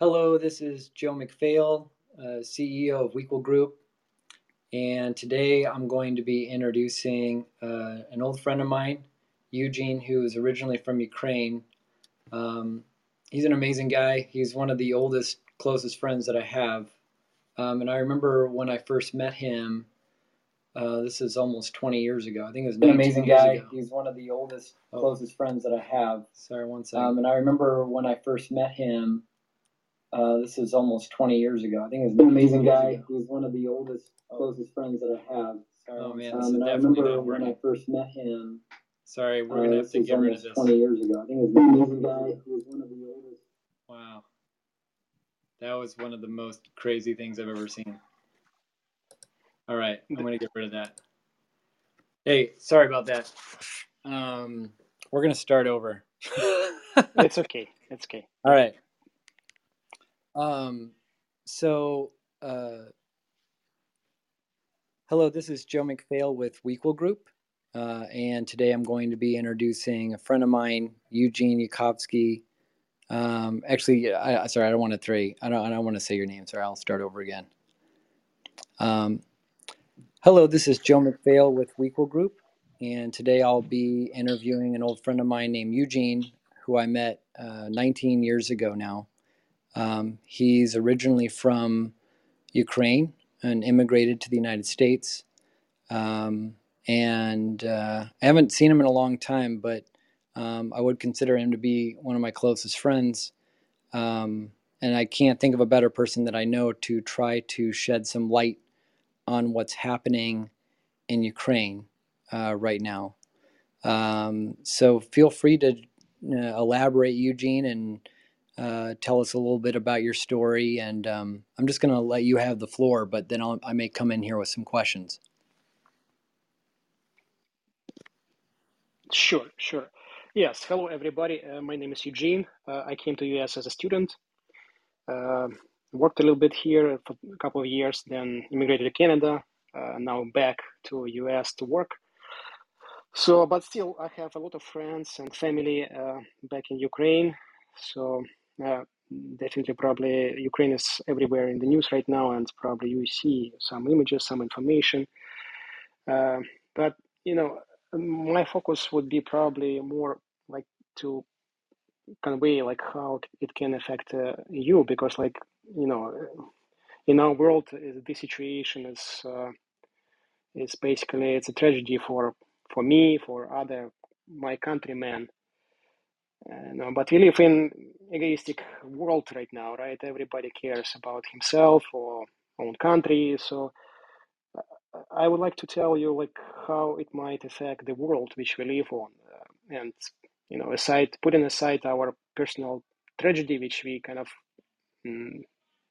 Hello, this is Joe McPhail, uh, CEO of Wequel Group, and today I'm going to be introducing uh, an old friend of mine, Eugene, who is originally from Ukraine. Um, he's an amazing guy. He's one of the oldest, closest friends that I have. Um, and I remember when I first met him, uh, this is almost 20 years ago. I think it was an amazing guy. Ago. He's one of the oldest, oh. closest friends that I have. Sorry, one second. Um, and I remember when I first met him, uh, this is almost 20 years ago. I think it was an amazing guy. He was one of the oldest, oh. closest friends that I have. Sorry, oh man, um, and I remember when I first met him. Sorry, we're uh, gonna have to get rid of this. 20 years ago. I think it was an amazing guy. He was one of the oldest. Wow, that was one of the most crazy things I've ever seen. All right, I'm gonna get rid of that. Hey, sorry about that. Um, we're gonna start over. it's okay. It's okay. All right. Um, so, uh, hello, this is Joe McPhail with Wequel Group. Uh, and today I'm going to be introducing a friend of mine, Eugene Yukovsky. Um, actually, I, sorry, I don't want to three. I don't. I don't want to say your name. Sorry, I'll start over again. Um, hello, this is Joe McPhail with Wequel Group, and today I'll be interviewing an old friend of mine named Eugene, who I met uh, 19 years ago now. Um, he's originally from Ukraine and immigrated to the United States. Um, and uh, I haven't seen him in a long time, but um, I would consider him to be one of my closest friends. Um, and I can't think of a better person that I know to try to shed some light on what's happening in Ukraine uh, right now. Um, so feel free to uh, elaborate, Eugene, and uh, tell us a little bit about your story. And um, I'm just going to let you have the floor, but then I'll, I may come in here with some questions. Sure, sure. Yes, hello everybody. Uh, my name is Eugene. Uh, I came to US as a student. Uh, worked a little bit here for a couple of years, then immigrated to Canada. Uh, now back to US to work. So, but still, I have a lot of friends and family uh, back in Ukraine. So definitely, probably Ukraine is everywhere in the news right now, and probably you see some images, some information. Uh, but you know, my focus would be probably more like to convey like how it can affect uh, you, because like you know, in our world, uh, this situation is uh, is basically it's a tragedy for for me, for other my countrymen uh, no, but we live in egoistic world right now, right? Everybody cares about himself or own country. So uh, I would like to tell you like how it might affect the world which we live on, uh, and you know, aside putting aside our personal tragedy which we kind of mm,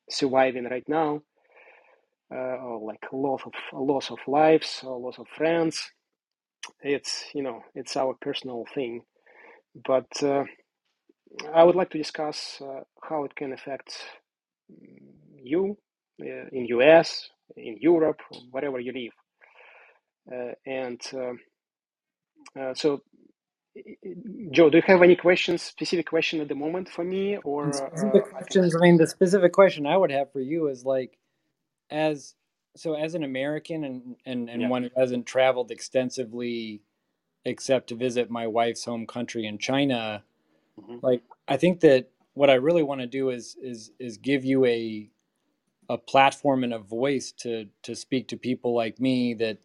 surviving right now, uh, or like loss of loss of lives or loss of friends. It's you know it's our personal thing but uh, I would like to discuss uh, how it can affect mm, you uh, in US, in Europe, wherever you live. Uh, and uh, uh, so, Joe, do you have any questions, specific question at the moment for me, or specific questions? I, I mean, the specific question I would have for you is like, as so as an American and and, and yeah. one who hasn't traveled extensively except to visit my wife's home country in China. Mm-hmm. Like I think that what I really want to do is is is give you a a platform and a voice to to speak to people like me that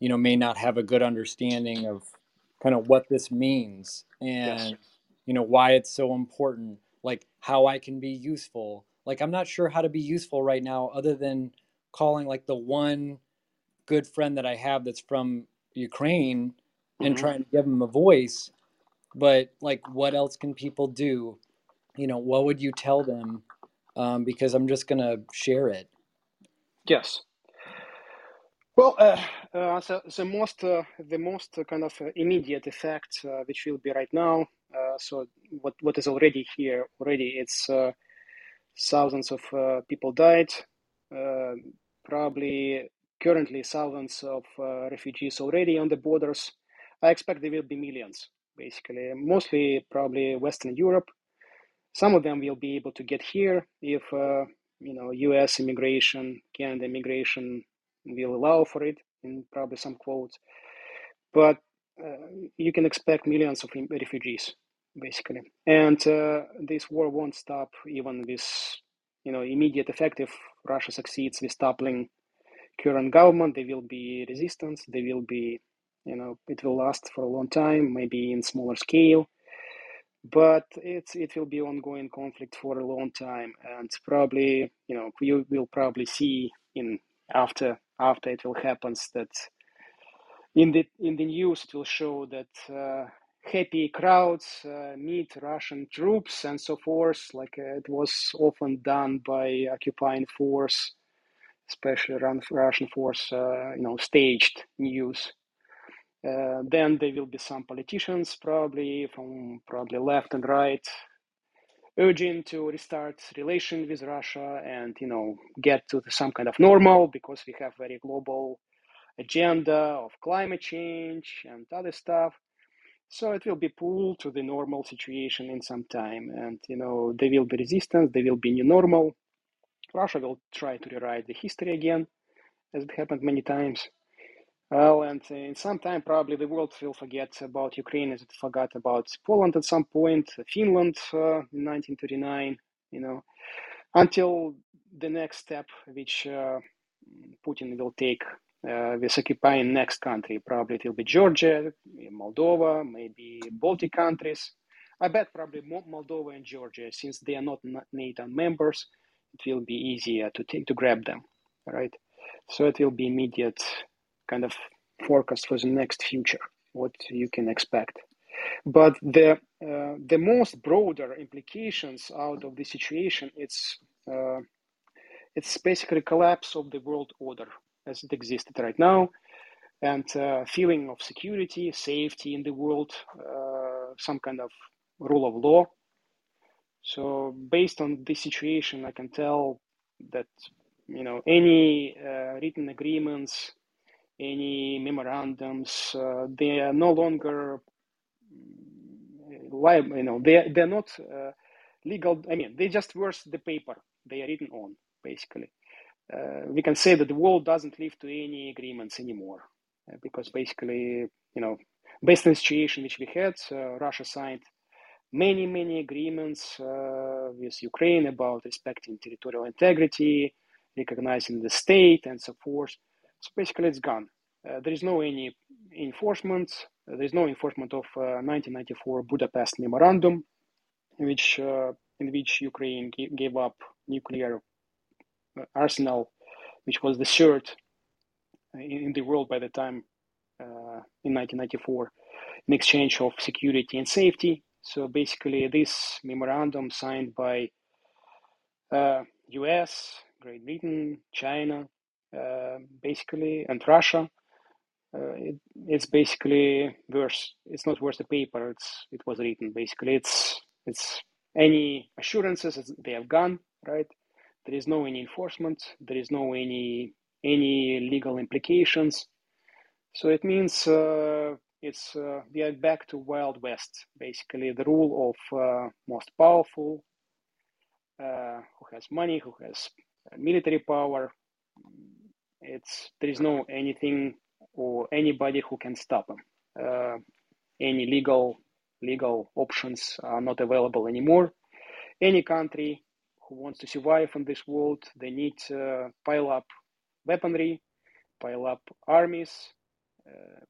you know may not have a good understanding of kind of what this means and yes. you know why it's so important like how I can be useful like I'm not sure how to be useful right now other than calling like the one good friend that I have that's from Ukraine and mm-hmm. trying to give them a voice but like what else can people do? You know what would you tell them? Um, because i'm just going to share it. Yes. Well uh, uh, so the most uh, the most kind of immediate effect uh, which will be right now uh, so what what is already here already it's uh, thousands of people died probably currently thousands of refugees already on the borders I expect there will be millions, basically, mostly probably Western Europe, some of them will be able to get here if uh, you know U.S. immigration, Canada immigration will allow for it in probably some quotes, but uh, you can expect millions of refugees basically, and uh, this war won't stop even with you know immediate effect if Russia succeeds with toppling current government. There will be resistance. There will be you know it will last for a long time, maybe in smaller scale but it's it will be ongoing conflict for a long time and probably you know you will probably see in after after it will happens that in the in the news it will show that uh, happy crowds uh, meet russian troops and so forth like uh, it was often done by occupying force especially russian force uh, you know staged news uh, then there will be some politicians, probably from probably left and right, urging to restart relation with Russia and you know get to some kind of normal because we have very global agenda of climate change and other stuff. So it will be pulled to the normal situation in some time, and you know there will be resistance. There will be new normal. Russia will try to rewrite the history again, as it happened many times. Well, and in some time, probably the world will forget about Ukraine as it forgot about Poland at some point, Finland uh, in 1939, you know, until the next step, which uh, Putin will take uh, with occupying next country. Probably it will be Georgia, Moldova, maybe Baltic countries. I bet probably Moldova and Georgia, since they are not NATO members, it will be easier to take to grab them, right? So it will be immediate kind of forecast for the next future, what you can expect. But the uh, the most broader implications out of the situation it's uh, it's basically collapse of the world order as it existed right now, and uh, feeling of security, safety in the world, uh, some kind of rule of law. So based on this situation, I can tell that you know any uh, written agreements any memorandums. Uh, they are no longer mm, liable. You know, they they're not uh, legal. I mean, they just worth the paper they are written on. Basically, uh, we can say that the world doesn't live to any agreements anymore uh, because basically, you know, based on the situation which we had, uh, Russia signed many many agreements uh, with Ukraine about respecting territorial integrity, recognizing the state, and so forth. So basically, it's gone. Uh, there is no any enforcement. Uh, there is no enforcement of 1994 uh, Budapest Memorandum, in which in which Ukraine gave up nuclear arsenal, which was the third in, in the world by the time uh, in 1994 in exchange of security and safety. So basically, this memorandum signed by uh, U.S., Great Britain, China, uh, basically, and Russia. Uh, it, it's basically worse. It's not worth the paper. It's it was written. Basically, it's it's any assurances they have gone right. There is no any enforcement. There is no any any legal implications. So it means uh, it's uh, we are back to Wild West. Basically, the rule of uh, most powerful, uh, who has money, who has military power, it's there is no anything or anybody who can stop them. Uh, any legal legal options are not available anymore. Any country who wants to survive in this world, they need to pile up weaponry, pile up armies, uh,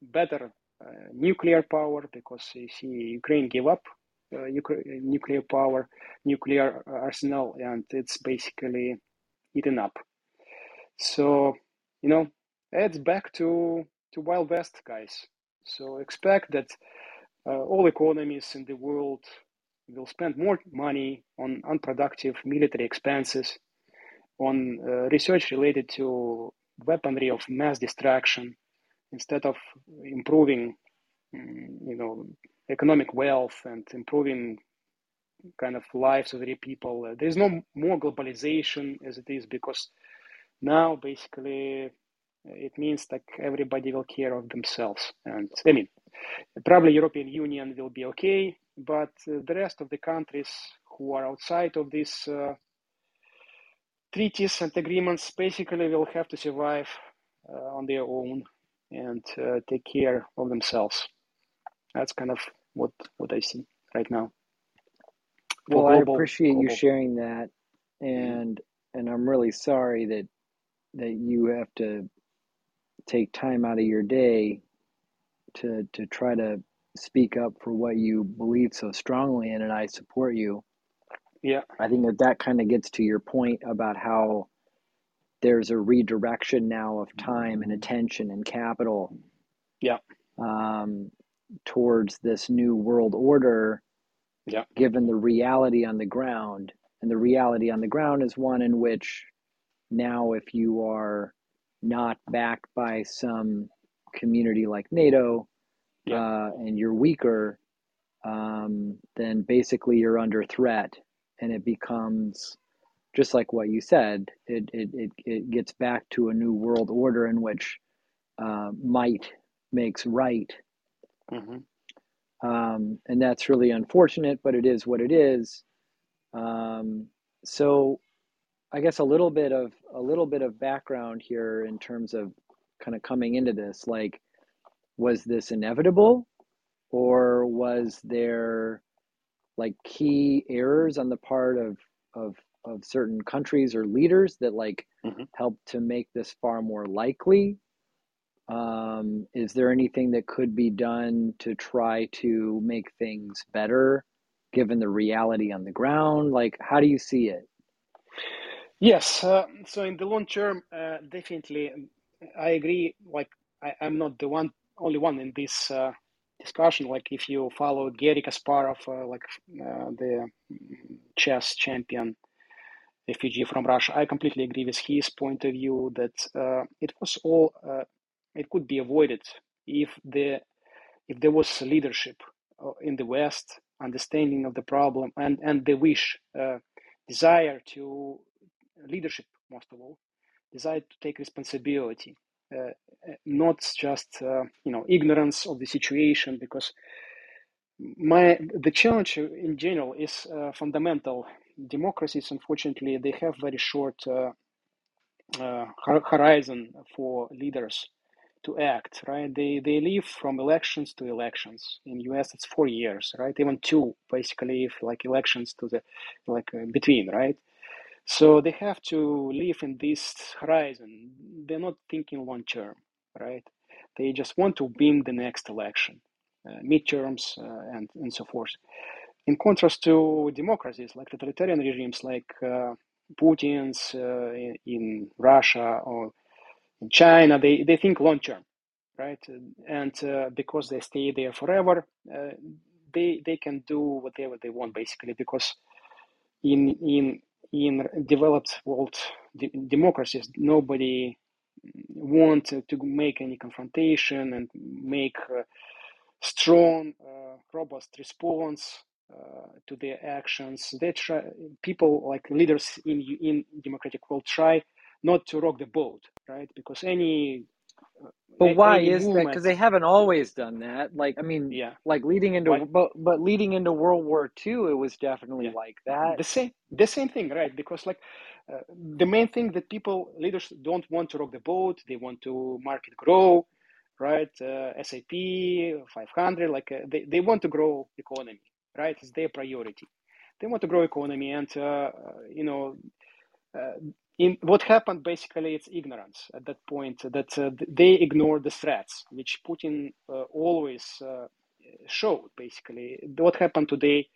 better uh, nuclear power because you see Ukraine gave up uh, nuclear power, nuclear arsenal, and it's basically eaten up. So, you know, it's back to, to Wild West, guys. So expect that uh, all economies in the world will spend more money on unproductive military expenses, on uh, research related to weaponry of mass destruction, instead of improving, mm, you know, economic wealth and improving kind of lives of the people. Uh, there's no more globalization as it is because now, basically, it means that everybody will care of themselves. And I mean, probably European Union will be okay but uh, the rest of the countries who are outside of these uh, treaties and agreements basically will have to survive uh, on their own and take care of themselves. That's kind of what what I see right now. Well, global, I appreciate global. you sharing that, and mm-hmm. and I'm really sorry that that you have to take time out of your day to to try to speak up for what you believe so strongly in, and I support you. Yeah, I think that that kind of gets to your point about how there's a redirection now of time and attention and capital. Yeah. Um, towards this new world order yeah. given the reality on the ground. And the reality on the ground is one in which now, if you are not backed by some community like NATO yeah. uh, and you're weaker, um, then basically you're under threat. And it becomes just like what you said, it, it, it, it gets back to a new world order in which uh, might makes right. Mm-hmm. Um, and that's really unfortunate, but it is what it is. Um, so, I guess a little bit of a little bit of background here in terms of kind of coming into this. Like, was this inevitable, or was there like key errors on the part of of of certain countries or leaders that like mm-hmm. helped to make this far more likely um, is there anything that could be done to try to make things better given the reality on the ground? Like, how do you see it? Yes. Uh, so, in the long term, uh, definitely, I agree. Like, I, am not the one, only one in this uh, discussion. Like, if you follow Garry Kasparov, uh, like uh, the chess champion refugee from Russia, I completely agree with his point of view that uh, it was all it could be avoided if the if there was leadership in the West, understanding of the problem, and and the wish, desire to leadership most of all, desire to take responsibility, uh, not just uh, you know ignorance of the situation. Because my the challenge in general is uh, fundamental. Democracies, unfortunately, they have very short uh, horizon for leaders to act, right? They they live from elections to elections. In US, it's four years, right? Even two, basically, if like elections to the like uh, between, right? So they have to live in this horizon. They're not thinking long term, right? They just want to win the next election, uh, midterms, uh, and and so forth. In contrast to democracies like totalitarian regimes like uh, Putin's uh, in, in Russia or in China, they, they think long term, right? And uh, because they stay there forever, uh, they they can do whatever they want basically. Because in in in developed world de- democracies, nobody want to make any confrontation and make strong, uh, robust response uh, to their actions. They try people like leaders in in democratic world try not to rock the boat, right? Because any but why is movement, that? Because they haven't always done that. Like, I mean, yeah, like leading into, why? but but leading into World War II, it was definitely yeah. like that. The same, the same thing, right? Because like uh, the main thing that people leaders don't want to rock the boat. They want to market grow, right? Uh, S&P 500, like uh, they they want to grow economy, right? It's their priority. They want to grow economy, and uh, uh, you know. In what happened basically it's ignorance at that point that uh, they ignored the threats which putin uh, always uh, showed basically. What happened today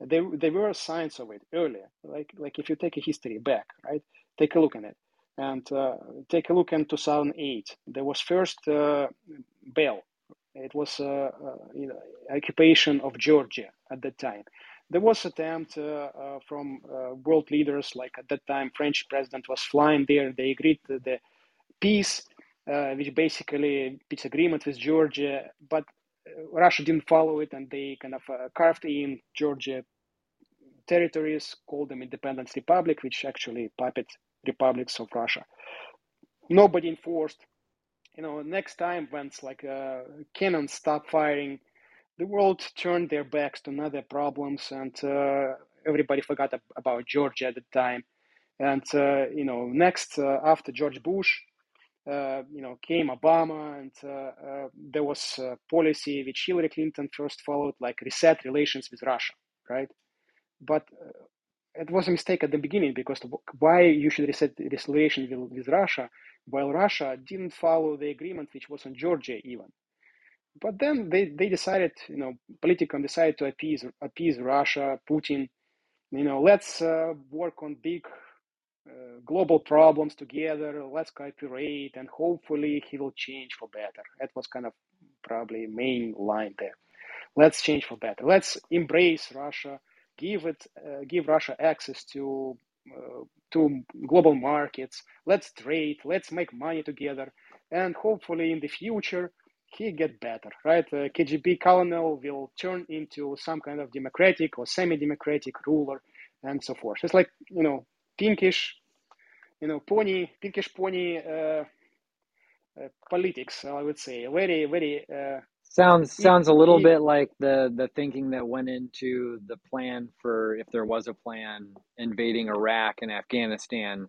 there, there were signs of it earlier. Like like if you take a history back right? Take a look at it. And uh, take a look in 2008 there was first uh, bell it was uh, you know, occupation of georgia at that time there was attempt uh, uh, from uh, world leaders, like at that time, French president was flying there. They agreed to the peace, which basically peace agreement with Georgia, but Russia didn't follow it, and they kind of carved in Georgia territories, called them independent republic, which actually puppet republics of Russia. Nobody enforced. You know, next time when like uh, cannons stop firing the world turned their backs to other problems, and uh, everybody forgot about Georgia at the time. And uh, you know, next uh, after George Bush, uh, you know, came Obama, and uh, there was a policy which Hillary Clinton first followed, like reset relations with Russia, right? But it was a mistake at the beginning because why you should reset relations with, with Russia while Russia didn't follow the agreement which was on Georgia even. But then they, they decided, you know, Politico decided to appease appease Russia, Putin. You know, let's uh, work on big uh, global problems together. Let's cooperate, and hopefully he will change for better. That was kind of probably main line there. Let's change for better. Let's embrace Russia. Give it, uh, give Russia access to uh, to global markets. Let's trade. Let's make money together, and hopefully in the future he get better, right? Uh, KGB colonel will turn into some kind of democratic or semi-democratic ruler, and so forth. It's like you know, pinkish, you know, pony, pinkish pony uh, uh, politics. I would say very, very. Uh, sounds sounds a little bit like the the thinking that went into the plan for if there was a plan invading Iraq and Afghanistan.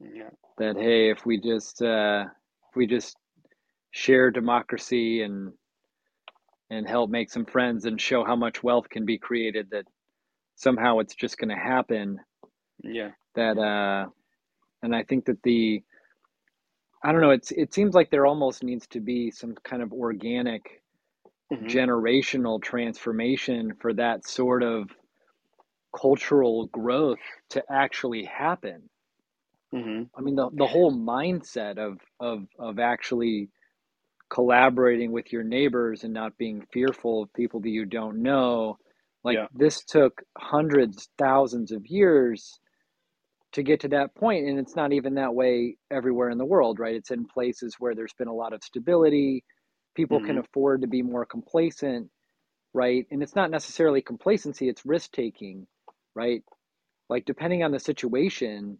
Yeah. That hey, if we just uh, if we just share democracy and and help make some friends and show how much wealth can be created that somehow it's just going to happen yeah that uh and i think that the i don't know it's it seems like there almost needs to be some kind of organic mm-hmm. generational transformation for that sort of cultural growth to actually happen mm-hmm. i mean the, the whole mindset of of of actually collaborating with your neighbors and not being fearful of people that you don't know. Like yeah. this took hundreds thousands of years to get to that point and it's not even that way everywhere in the world right? It's in places where there's been a lot of stability. People mm-hmm. can afford to be more complacent right? And it's not necessarily complacency it's risk taking right? Like depending on the situation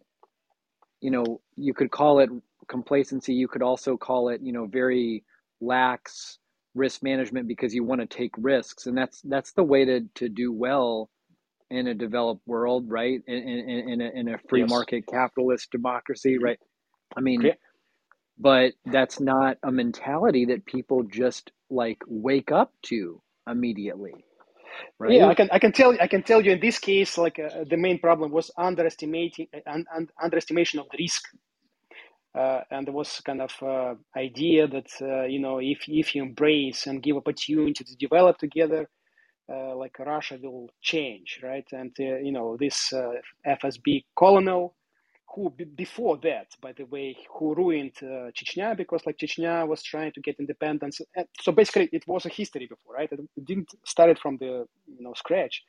you know you could call it complacency you could also call it you know very lax risk management because you want to take risks and that's that's the way to to do well in a developed world right? In in, in, a, in a free yes. market capitalist democracy mm-hmm. right? I mean but that's not a mentality that people just like wake up to immediately right? Yeah i can i can tell i can tell you in this case like uh, the main problem was underestimating uh, un, un, underestimation of the risk and there was kind of uh, idea that uh, you know if if you embrace and give opportunity to develop together, uh, like Russia will change, right? And uh, you know this uh, FSB colonel, who before that, by the way, who ruined Chechnya because like Chechnya was trying to get independence. So basically, it was a history before, right? It didn't start it from the you know scratch,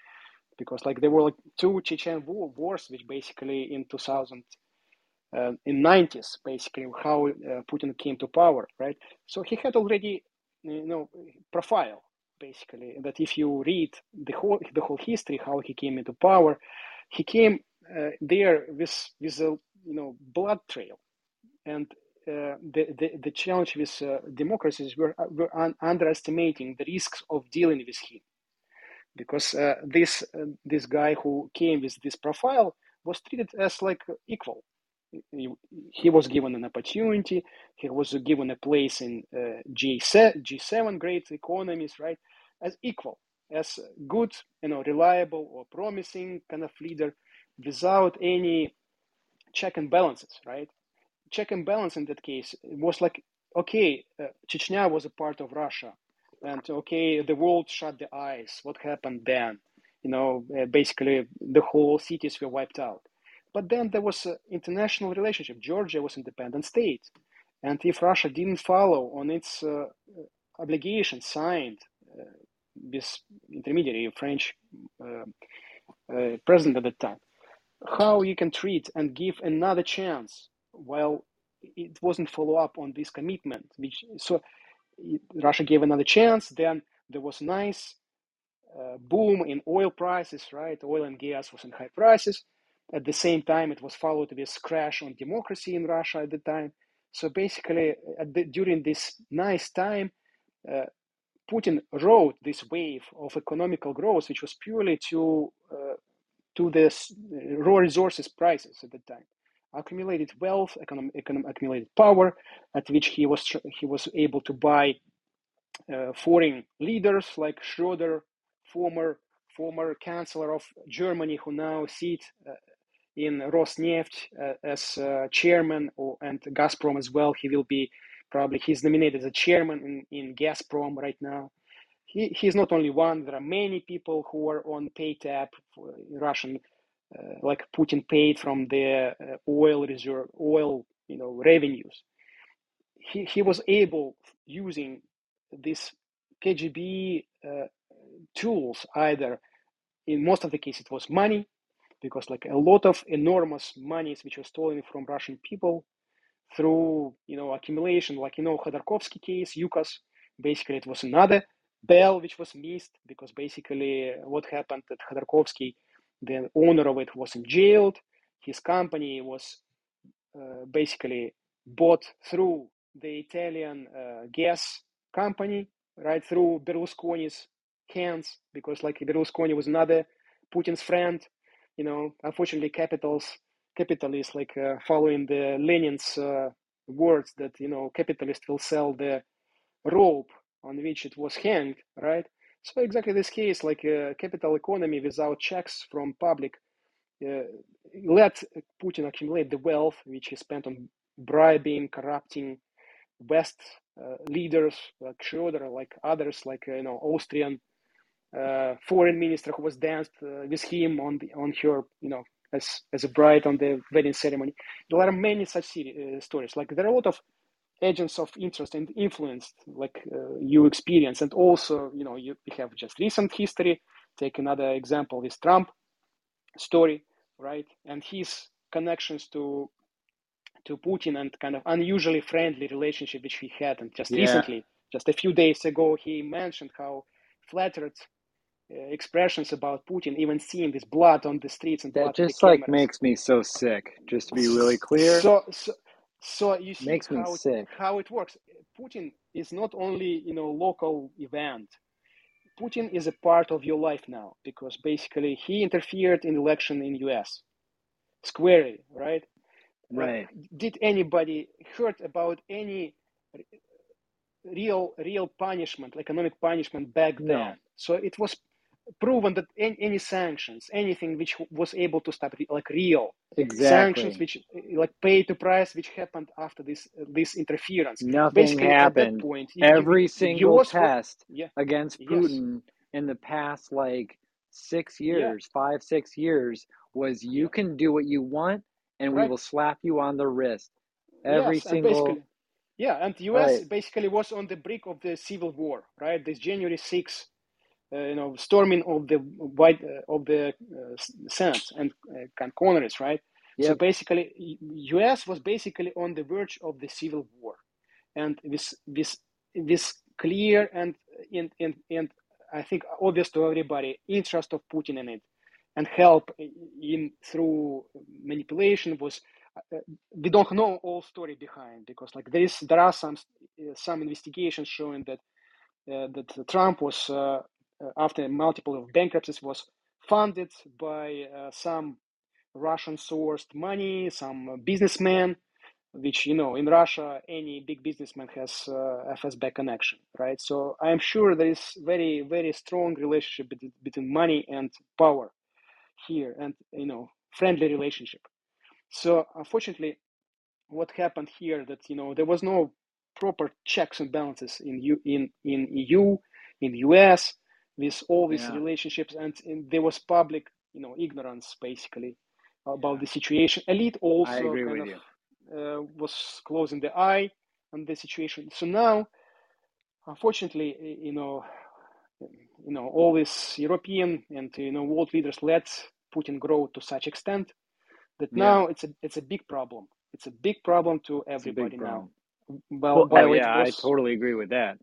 because like there were like two Chechen war- wars, which basically in 2000 uh, in 90s basically how uh, putin came to power right? So he had already you know profile basically that if you read the whole the whole history how he came into power he came uh, there with with a you know blood trail. And uh, the, the the challenge with uh, democracies were, were un- underestimating the risks of dealing with him. Because uh, this this guy who came with this profile was treated as like equal he, was given an opportunity. He was given a place in uh, G7, G7 great economies, right, as equal, as good, you know, reliable or promising kind of leader, without any check and balances, right? Check and balance in that case was like, okay, uh, Chechnya was a part of Russia, and okay, the world shut the eyes. What happened then? You know, uh, basically the whole cities were wiped out but then there was an international relationship. Georgia was an independent state. And if Russia didn't follow on its uh, obligation signed uh, with intermediary French uh, uh, president at the time, how you can treat and give another chance while it wasn't follow up on this commitment. Which so Russia gave another chance. Then there was nice uh, boom in oil prices, right? Oil and gas was in high prices at the same time, it was followed with a crash on democracy in Russia at the time. So basically, the, during this nice time, uh, Putin rode this wave of economical growth, which was purely to uh, to the raw resources prices at the time, accumulated wealth, economic, economic, accumulated power, at which he was he was able to buy uh, foreign leaders like Schroeder, former former chancellor of Germany, who now sits uh, in Rosneft uh, as uh, chairman, or, and Gazprom as well. He will be probably he's nominated as a chairman in, in Gazprom right now. He, he's not only one. There are many people who are on pay tab for Russian, uh, like Putin paid from the uh, oil reserve, oil you know revenues. He he was able using this KGB uh, tools either in most of the cases it was money because like a lot of enormous monies which were stolen from Russian people through you know accumulation, like you know Khodorkovsky case, Yukos. Basically, it was another bell which was missed because basically what happened at Khodorkovsky, the owner of it wasn't jailed. His company was uh, basically bought through the Italian uh, gas company, right through Berlusconi's hands, because like Berlusconi was another Putin's friend. You know, unfortunately, capitals capitalists like uh, following the Lenin's uh, words that you know capitalists will sell the rope on which it was hanged, right? So exactly this case, like a uh, capital economy without checks from public, uh, let Putin accumulate the wealth which he spent on bribing, corrupting West uh, leaders like Schroeder, like others, like uh, you know Austrian uh, foreign minister who was danced with him on the on her you know as as a bride on the wedding ceremony. There are many such stories. Like there are a lot of agents of interest and influence like uh, you experience and also you know you have just recent history take another example this trump story right and his connections to to putin and kind of unusually friendly relationship which he had and just yeah. recently just a few days ago he mentioned how flattered uh, Uh, expressions about Putin, even seeing this blood on the streets and that just like makes me so sick. Just to be really clear, so, so so you see Makes how it, how it works. Putin is not only you know local event. Putin is a part of your life now because basically he interfered in election in U.S. squarely, right? Right. did anybody heard about any real real punishment, economic punishment back no. then? So it was proven that any, any, sanctions, anything which was able to stop like real exactly. sanctions, which like pay to price, which happened after this this interference. Nothing Basically, happened. point, Every you, single test yeah, against Putin yes. in the past like six years, yeah. five six years was you yeah. can do what you want, and right. we will slap you on the wrist. Every yes, single. Yeah, and the U.S. Right. basically was on the brink of the civil war, right? This January 6th uh, you know, storming of the white uh, of the uh, Senate and uh, Congress, right? Yep. So basically, U.S. was basically on the verge of the civil war, and this this this clear and and and, and I think obvious to everybody interest of Putin in it, and help in through manipulation was. Uh, we don't know all story behind because like there is there are some some investigations showing that uh, that Trump was uh, uh, after multiple of bankruptcies was funded by uh, some Russian sourced money, some businessman, which you know in Russia any big businessman has uh, FSB connection, right? So I am sure there is very very strong relationship between money and power here, and you know friendly relationship. So unfortunately, what happened here that you know there was no proper checks and balances in U, in in EU, in US, with all these yeah. relationships and, and, there was public you know ignorance basically about yeah. the situation. Elite also kind of uh, was closing the eye on the situation. So now unfortunately you know you know all these european and you know world leaders let putin grow to such extent that yeah. now it's a it's a big problem. It's a big problem to everybody now. well, well yeah was, i totally agree with that.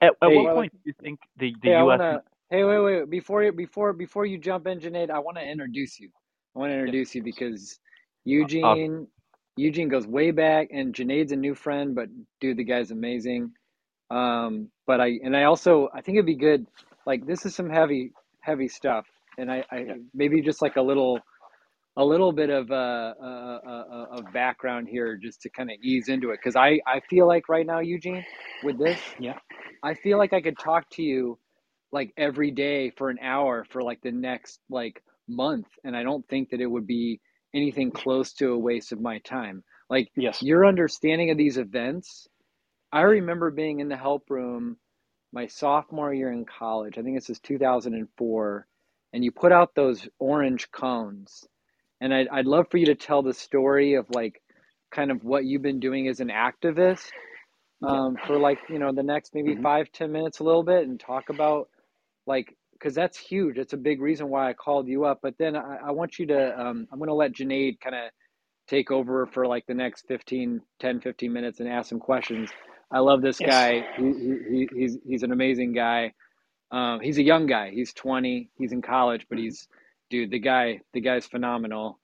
At, at hey, what point do you think the, the hey, us wanna, Hey, wait, wait! Before you, before, before you jump in, Junaid, I want to introduce you. I want to introduce you because Eugene, Eugene goes way back, and Junaid's a new friend, but dude, the guy's amazing. Um, but I and I also I think it'd be good. Like this is some heavy heavy stuff, and I, I maybe just like a little a little bit of uh, uh, uh of background here just to kind of ease into it because I I feel like right now Eugene with this yeah I feel like I could talk to you like every day for an hour for like the next like month and I don't think that it would be anything close to a waste of my time. Like yes your understanding of these events I remember being in the help room my sophomore year in college. I think this is 2004 and you put out those orange cones and I'd, I'd love for you to tell the story of like kind of what you've been doing as an activist um, for like you know the next maybe mm-hmm. five ten minutes a little bit and talk about like because that's huge. It's a big reason why i called you up. But then i, I want you to um, i'm going to let Junaid kind of take over for like the next 15 10 15 minutes and ask some questions. I love this yes. guy. He, he, he's he's an amazing guy. Um, he's a young guy. He's 20 he's in college but mm-hmm. he's dude the guy the guy's phenomenal.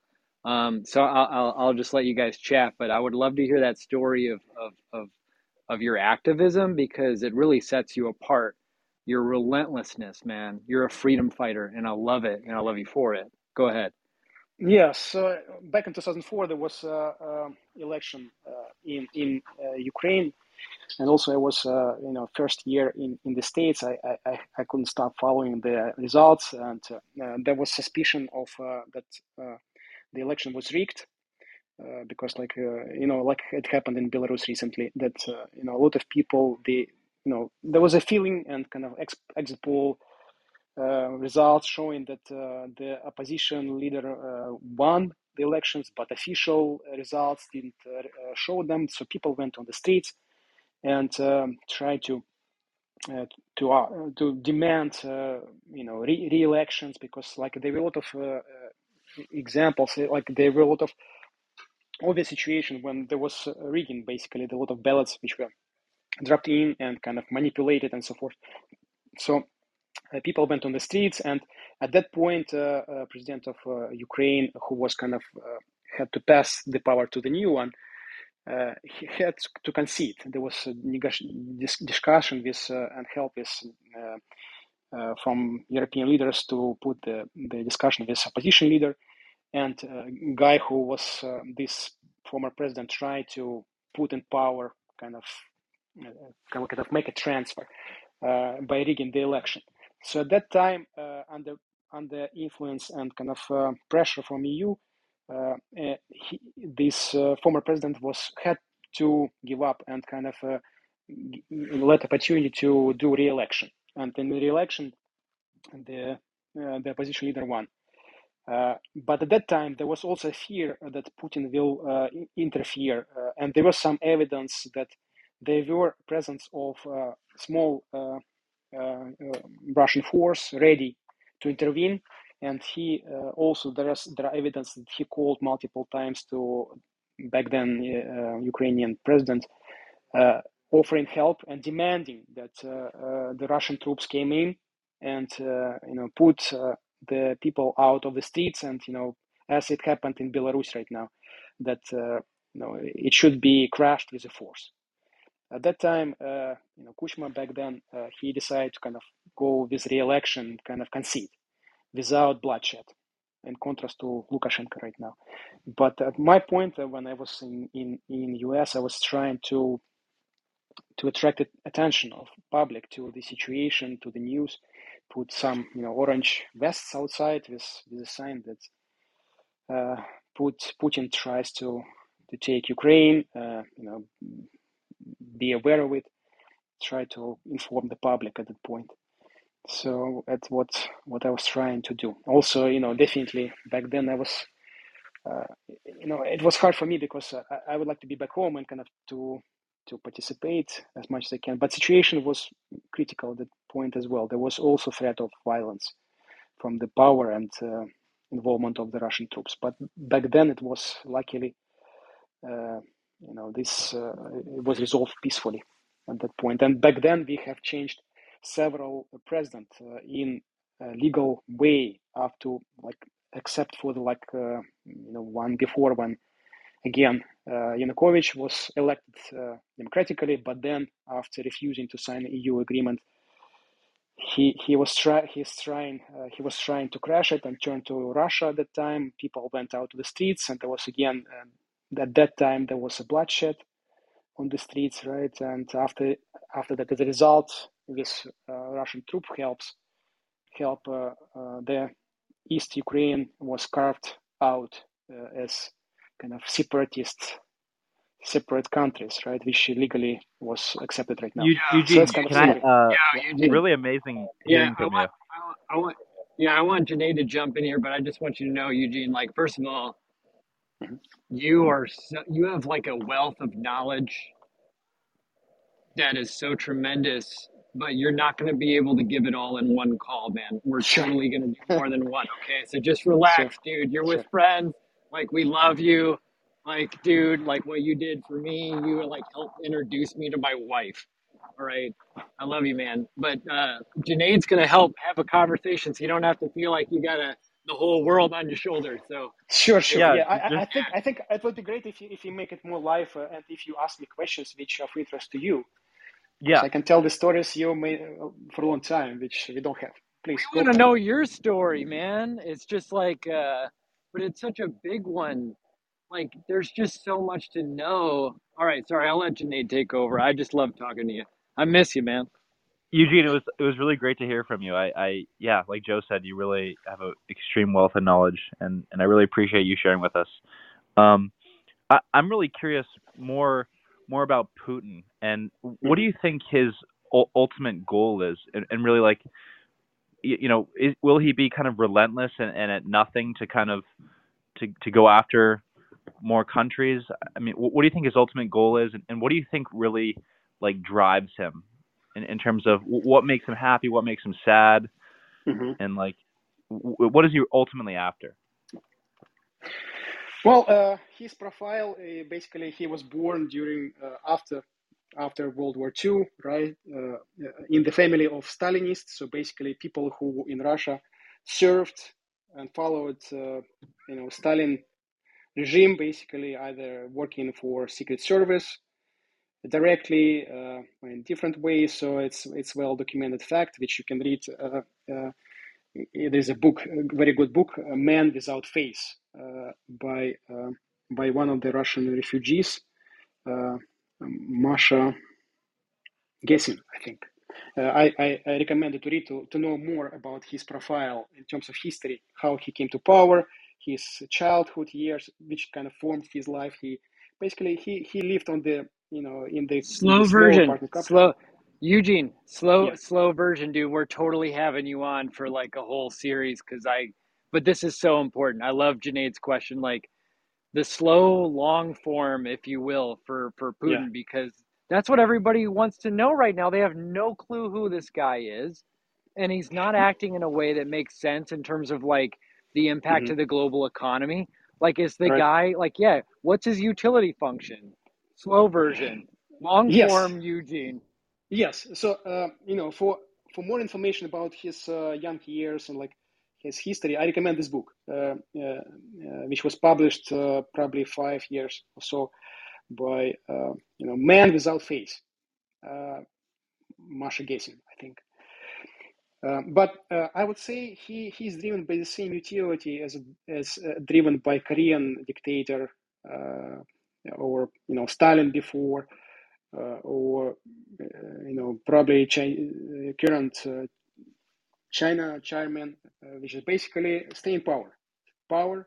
Um, so I'll, I'll, I'll just let you guys chat but i would love to hear that story of of, of of your activism because it really sets you apart. Your relentlessness, man. You're a freedom fighter, and I love it, and I love you for it. Go ahead. Yes, so back in 2004 there was a, election uh, in in uh, Ukraine, and also I was uh, you know first year in, in the states. I, I I couldn't stop following the results, and uh, there was suspicion of uh, that uh, the election was rigged uh, because like uh, you know like it happened in belarus recently that uh, you know a lot of people they you know there was a feeling and kind of ex- exit poll uh, results showing that uh, the opposition leader won the elections but official results didn't show them. So people went on the streets and um, tried to uh, to uh, to demand uh, you know re- elections because like there were a lot of examples like there were a lot of obvious situation when there was uh, rigging, basically, a lot of ballots which were dropped in and kind of manipulated and so forth. So uh, people went on the streets, and at that point, uh, uh, President of uh, Ukraine, who was kind of uh, had to pass the power to the new one, he had to concede. There was a discussion with and help with. from European leaders to put the, the discussion with opposition leader, and uh, guy who was uh, this former president tried to put in power kind of uh, kind of make a transfer uh, by rigging the election. So at that time uh, under under influence and kind of uh, pressure from eu he, this former president was had to give up and kind of let opportunity to do re-election. And in the re-election the the opposition leader won. Uh, but at that time, there was also fear that Putin will uh, interfere, uh, and there was some evidence that there were presence of uh, small uh, uh, uh, Russian force ready to intervene. And he uh, also there is there are evidence that he called multiple times to back then Ukrainian president, offering help and demanding that the Russian troops came in and you know put the people out of the streets and you know as it happened in belarus right now that uh, you know it should be crashed with a force at that time uh, you know kuchma back then uh, he decided to kind of go with re-election kind of concede without bloodshed in contrast to lukashenko right now but at my point uh, when i was in, in in us i was trying to to attract the attention of public to the situation to the news put some you know orange vests outside with with a sign that uh, put Putin tries to to take Ukraine. Uh, you know, be aware of it. Try to inform the public at that point. So that's what what I was trying to do. Also, you know, definitely back then I was. Uh, you know, it was hard for me because I, I would like to be back home and kind of to to participate as much as I can. But situation was critical at that point as well. There was also threat of violence from the power and uh, involvement of the Russian troops. But back then it was luckily, uh, you know, this uh, was resolved peacefully at that point. And back then we have changed several presidents uh, in a legal way to like except for the like uh, you know one before when again Uh, Yanukovych was elected uh, democratically, but then after refusing to sign the EU agreement, he he was try he's trying uh, he was trying to crash it and turn to Russia at that time. People went out to the streets, and there was again um, at that time there was a bloodshed on the streets, right? And after after that, as a result, this uh, Russian troop helps help uh, uh, the East Ukraine was carved out uh, as kind of separatist separate countries, right? Which legally was accepted right now. Eugene, so kind of can I, uh, yeah, Eugene. really amazing yeah, I want, I, I want, yeah, I want Junaid to jump in here, but I just want you to know, Eugene, like, first of all, mm-hmm. You are, so, you have like a wealth of knowledge that is so tremendous but you're not going to be able to give it all in one call, man. We're totally going to do more than one. Okay. So just relax, sure. dude. You're sure. with friends. Like, we love you. Like, dude, like what you did for me, you like helped introduce me to my wife. All right. I love you, man. But uh, Junaid's going to help have a conversation so you don't have to feel like you got to the whole world on your shoulders. So sure, sure, yeah. yeah. I, I, think I think it would be great if you if you make it more live uh, and if you ask me questions which are of interest to you. Yeah, so I can tell the stories you made uh, for a long time, which we don't have. Please, I want to know your story, man. It's just like, uh, but it's such a big one. Like, there's just so much to know. All right, sorry, I'll let Junaid take over. I just love talking to you. I miss you, man. Eugene, it was it was really great to hear from you. I, I yeah, like Joe said, you really have an extreme wealth of knowledge, and and I really appreciate you sharing with us. Um, I, I'm really curious more more about Putin and what do you think his ultimate goal is, and, and really like, you, you know, is, will he be kind of relentless and, and at nothing to kind of to to go after more countries? I mean, what, what do you think his ultimate goal is, and, and what do you think really like drives him in, in terms of what makes him happy, what makes him sad, mm-hmm. and like what is he ultimately after? Well, uh, his profile uh, basically he was born during uh, after after World War II, right? Uh, in the family of Stalinists, so basically people who in Russia served and followed, uh, you know, Stalin regime, basically either working for secret service directly uh, in different ways. So it's it's well documented fact which you can read. there's a book, a very good book, "A Man Without Face," Uh, by uh, by one of the Russian refugees, uh, Masha Gessen, I think. Uh, I, I, I recommended to read to, to know more about his profile in terms of history, how he came to power, his childhood years, which kind of formed his life. He basically he, he lived on the you know in the slow in the version, slow Eugene, slow yeah. slow version, dude. We're totally having you on for like a whole series because I but this is so important. I love Junaid's question, like the slow, long form, if you will, for for Putin, yeah. because that's what everybody wants to know right now. They have no clue who this guy is, and he's not acting in a way that makes sense in terms of like the impact mm-hmm. to the global economy. Like, is the right. guy like, yeah? What's his utility function? Slow version, long yes. form, Eugene. Yes. So, uh, you know, for for more information about his uh, young years and like his history, I recommend this book, uh, uh, uh, which was published probably five years or so by you know Man Without Face, Masha Gessen, I think. Uh, but uh, I would say he he's driven by the same utility as as uh, driven by Korean dictator or you know Stalin before, or you know probably current China chairman, uh, which is basically stay in power, power,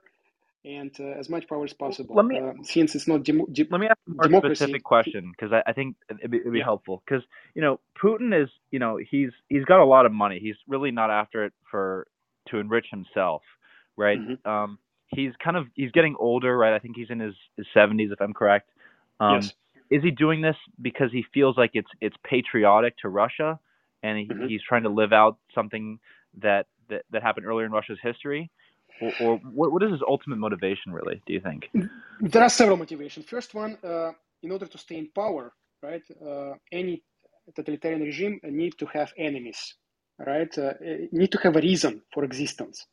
and uh, as much power as possible. Let me, uh, since it's not dem- de- let me ask a more democracy. specific question because I, I, think it'd be, it'd be yeah. helpful because you know Putin is you know he's he's got a lot of money. He's really not after it for to enrich himself, right? Mm-hmm. Um, he's kind of he's getting older, right? I think he's in his his seventies, if I'm correct. Um, yes. Is he doing this because he feels like it's it's patriotic to Russia? and he, mm-hmm. he's trying to live out something that, that, that happened earlier in Russia's history? Or, or what, what is his ultimate motivation, really, do you think? There are several motivations. First one, uh, in order to stay in power, right, uh, any totalitarian regime need to have enemies, right? Uh, need to have a reason for existence.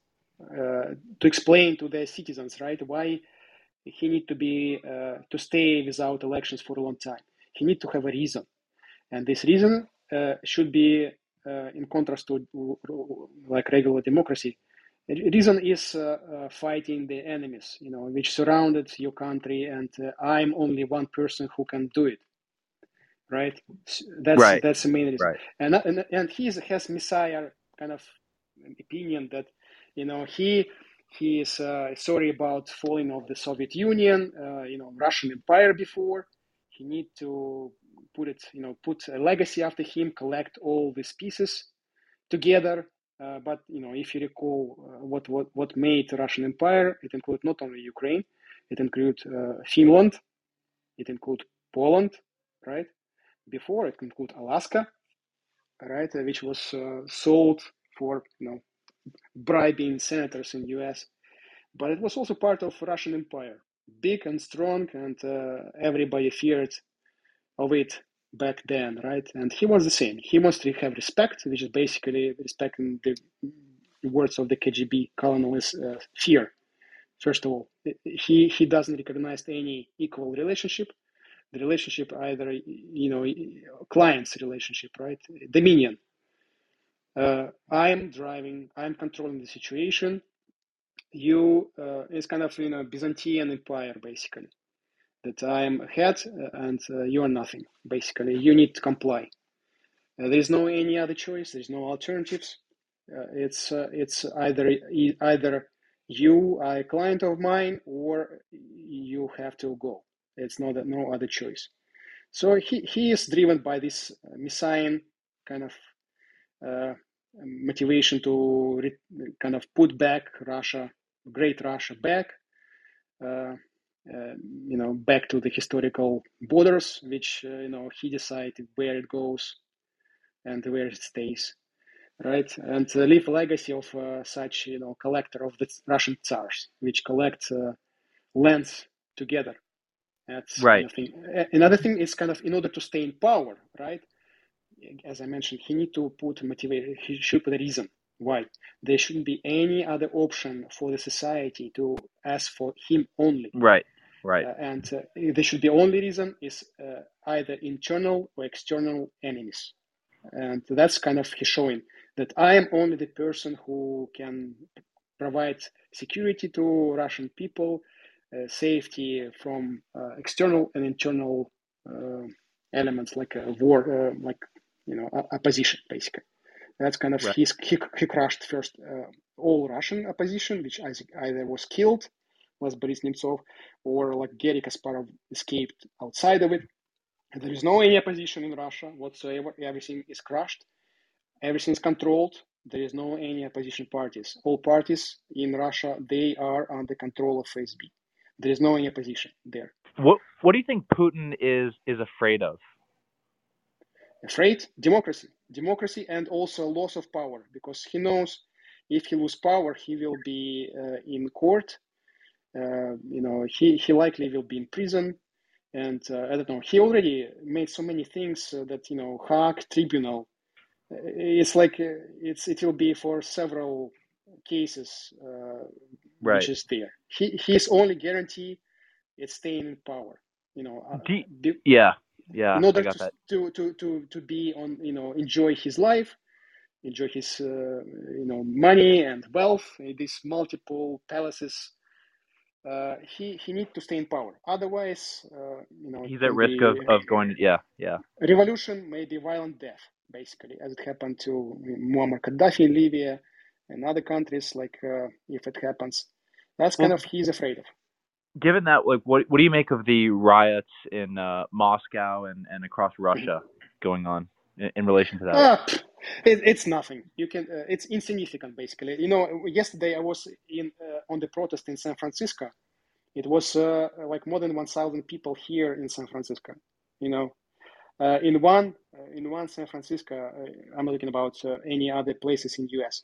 Uh, to explain to their citizens, right, why he need to be uh, to stay without elections for a long time. He need to have a reason, and this reason uh, should be uh, in contrast to like regular democracy. Reason is fighting the enemies, you know, which surrounded your country, and I'm only one person who can do it right? That's right. that's the main reason. Right. And and and he has messiah kind of opinion that you know he he is uh, sorry about falling of the Soviet Union, uh, you know, Russian Empire before. He need to put it, you know, put a legacy after him, collect all these pieces together. Uh, but you know, if you recall uh, what what what made Russian Empire, it included not only Ukraine, it included uh, Finland, it included Poland, right? before. It include Alaska, right, which was uh, sold for you know bribing senators in U.S. But it was also part of Russian Empire, big and strong, and uh, everybody feared of it back then, right? And he was the same. He wants to have respect, which is basically respecting the words of the KGB colonel is uh, fear. First of all, he he doesn't recognize any equal relationship the relationship either you know clients relationship right dominion uh, i'm driving i'm controlling the situation. You uh, it's kind of you know byzantine empire basically that i'm head uh, and uh, you are nothing basically. You need to comply. Uh, there's no any other choice there's no alternatives. Uh, it's it's either either you are a client of mine or you have to go. It's not no other choice. So he, he is driven by this uh, messianic kind of uh, motivation to re- kind of put back Russia, great Russia back, uh, uh, you know, back to the historical borders, which uh, you know he decided where it goes and where it stays, right? And uh, leave a legacy of uh, such you know collector of the Russian tsars, which collect lands together that's right. Kind of Another thing is kind of in order to stay in power, right? As I mentioned, he need to put motivation. He should put a reason why there shouldn't be any other option for the society to ask for him only. Right. Right. Uh, and uh, there should be only reason is uh, either internal or external enemies, and that's kind of he showing that I am only the person who can provide security to Russian people uh, safety from uh, external and internal uh, elements like a war, like you know, opposition basically. That's kind of right. he, he crushed first uh, all Russian opposition, which either was killed, was Boris Nemtsov, or like Garry Kasparov escaped outside of it. There is no any opposition in Russia whatsoever. Everything is crushed. Everything is controlled. There is no any opposition parties. All parties in Russia they are under control of FSB. There is no any opposition there. What What do you think Putin is is afraid of? Afraid democracy, democracy, and also loss of power because he knows if he lose power, he will be uh, in court. Uh, you know, he he likely will be in prison, and uh, I don't know. He already made so many things uh, that you know, Hague Tribunal. Uh, it's like uh, it's it will be for several cases right. which is there. He his only guarantee is staying in power. You know, uh, yeah, yeah. In order to, to, to to to be on, you know, enjoy his life, enjoy his uh, you know money and wealth, these multiple palaces. Uh, he he need to stay in power. Otherwise, uh, you know, he's at risk of, of going. Yeah, yeah. Revolution may be violent death, basically, as it happened to Muammar Gaddafi in Libya and other countries. Like uh, if it happens, that's kind well, of he's afraid of. Given that, like, what what do you make of the riots in uh, Moscow and, and across Russia going on in, in relation to that? Uh, it, it's nothing. You can. Uh, it's insignificant, basically. You know, yesterday I was in uh, on the protest in San Francisco. It was uh, like more than one thousand people here in San Francisco. You know, uh, in one in one San Francisco, I'm not talking about any other places in the U.S.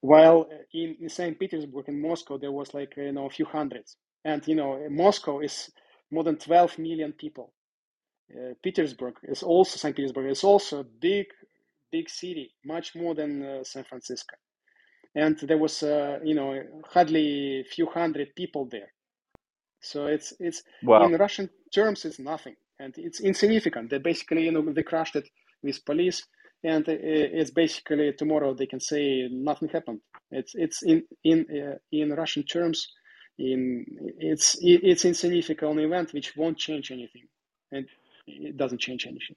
While in, in St. Petersburg and Moscow, there was like, you know, a few hundreds. And, you know, Moscow is more than 12 million people. Uh, Petersburg is also, St. Petersburg is also a big, big city, much more than uh, San Francisco. And there was, uh, you know, hardly a few hundred people there. So it's it's Wow. in Russian terms, it's nothing, and it's insignificant. They basically, you know, they crushed it with police, and it's basically tomorrow they can say nothing happened. It's it's in in uh, in Russian terms, in it's it's insignificant event which won't change anything, and it doesn't change anything.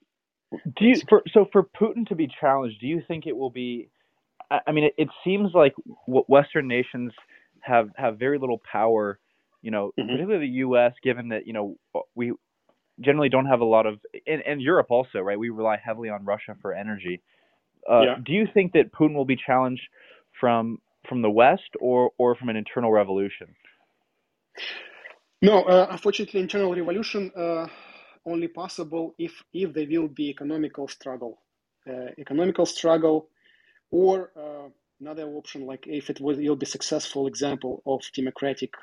Do you for so for Putin to be challenged? Do you think it will be? I mean, it, it seems like Western nations have have very little power. You know, Mhm. particularly the U.S. Given that you know we generally don't have a lot of, and, and Europe also, right? We rely heavily on Russia for energy. Uh, Yeah. Do you think that Putin will be challenged from from the West or or from an internal revolution? No, uh, unfortunately, internal revolution uh, only possible if if there will be economical struggle, uh, economical struggle, or uh, another option like if it will, will be successful example of democratic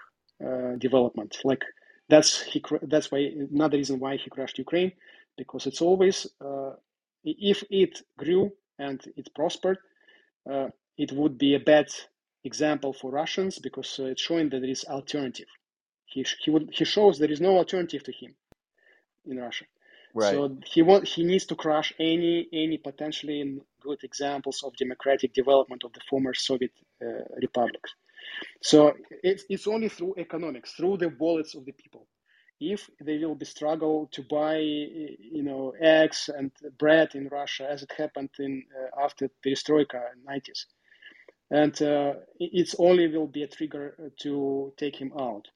uh, development. Like that's he that's why another reason why he crashed Ukraine because it's always uh, if it grew and it prospered, it would be a bad example for Russians because it's showing that there is alternative. He he would he shows there is no alternative to him in Russia. Right. So he want he needs to crush any any potentially good examples of democratic development of the former Soviet uh, republics. So it's it's only through economics, through the wallets of the people. If they will be struggle to buy, you know, eggs and bread in Russia, as it happened in uh, after Perestroika in 90s, and uh, it's only will be a trigger to take him out.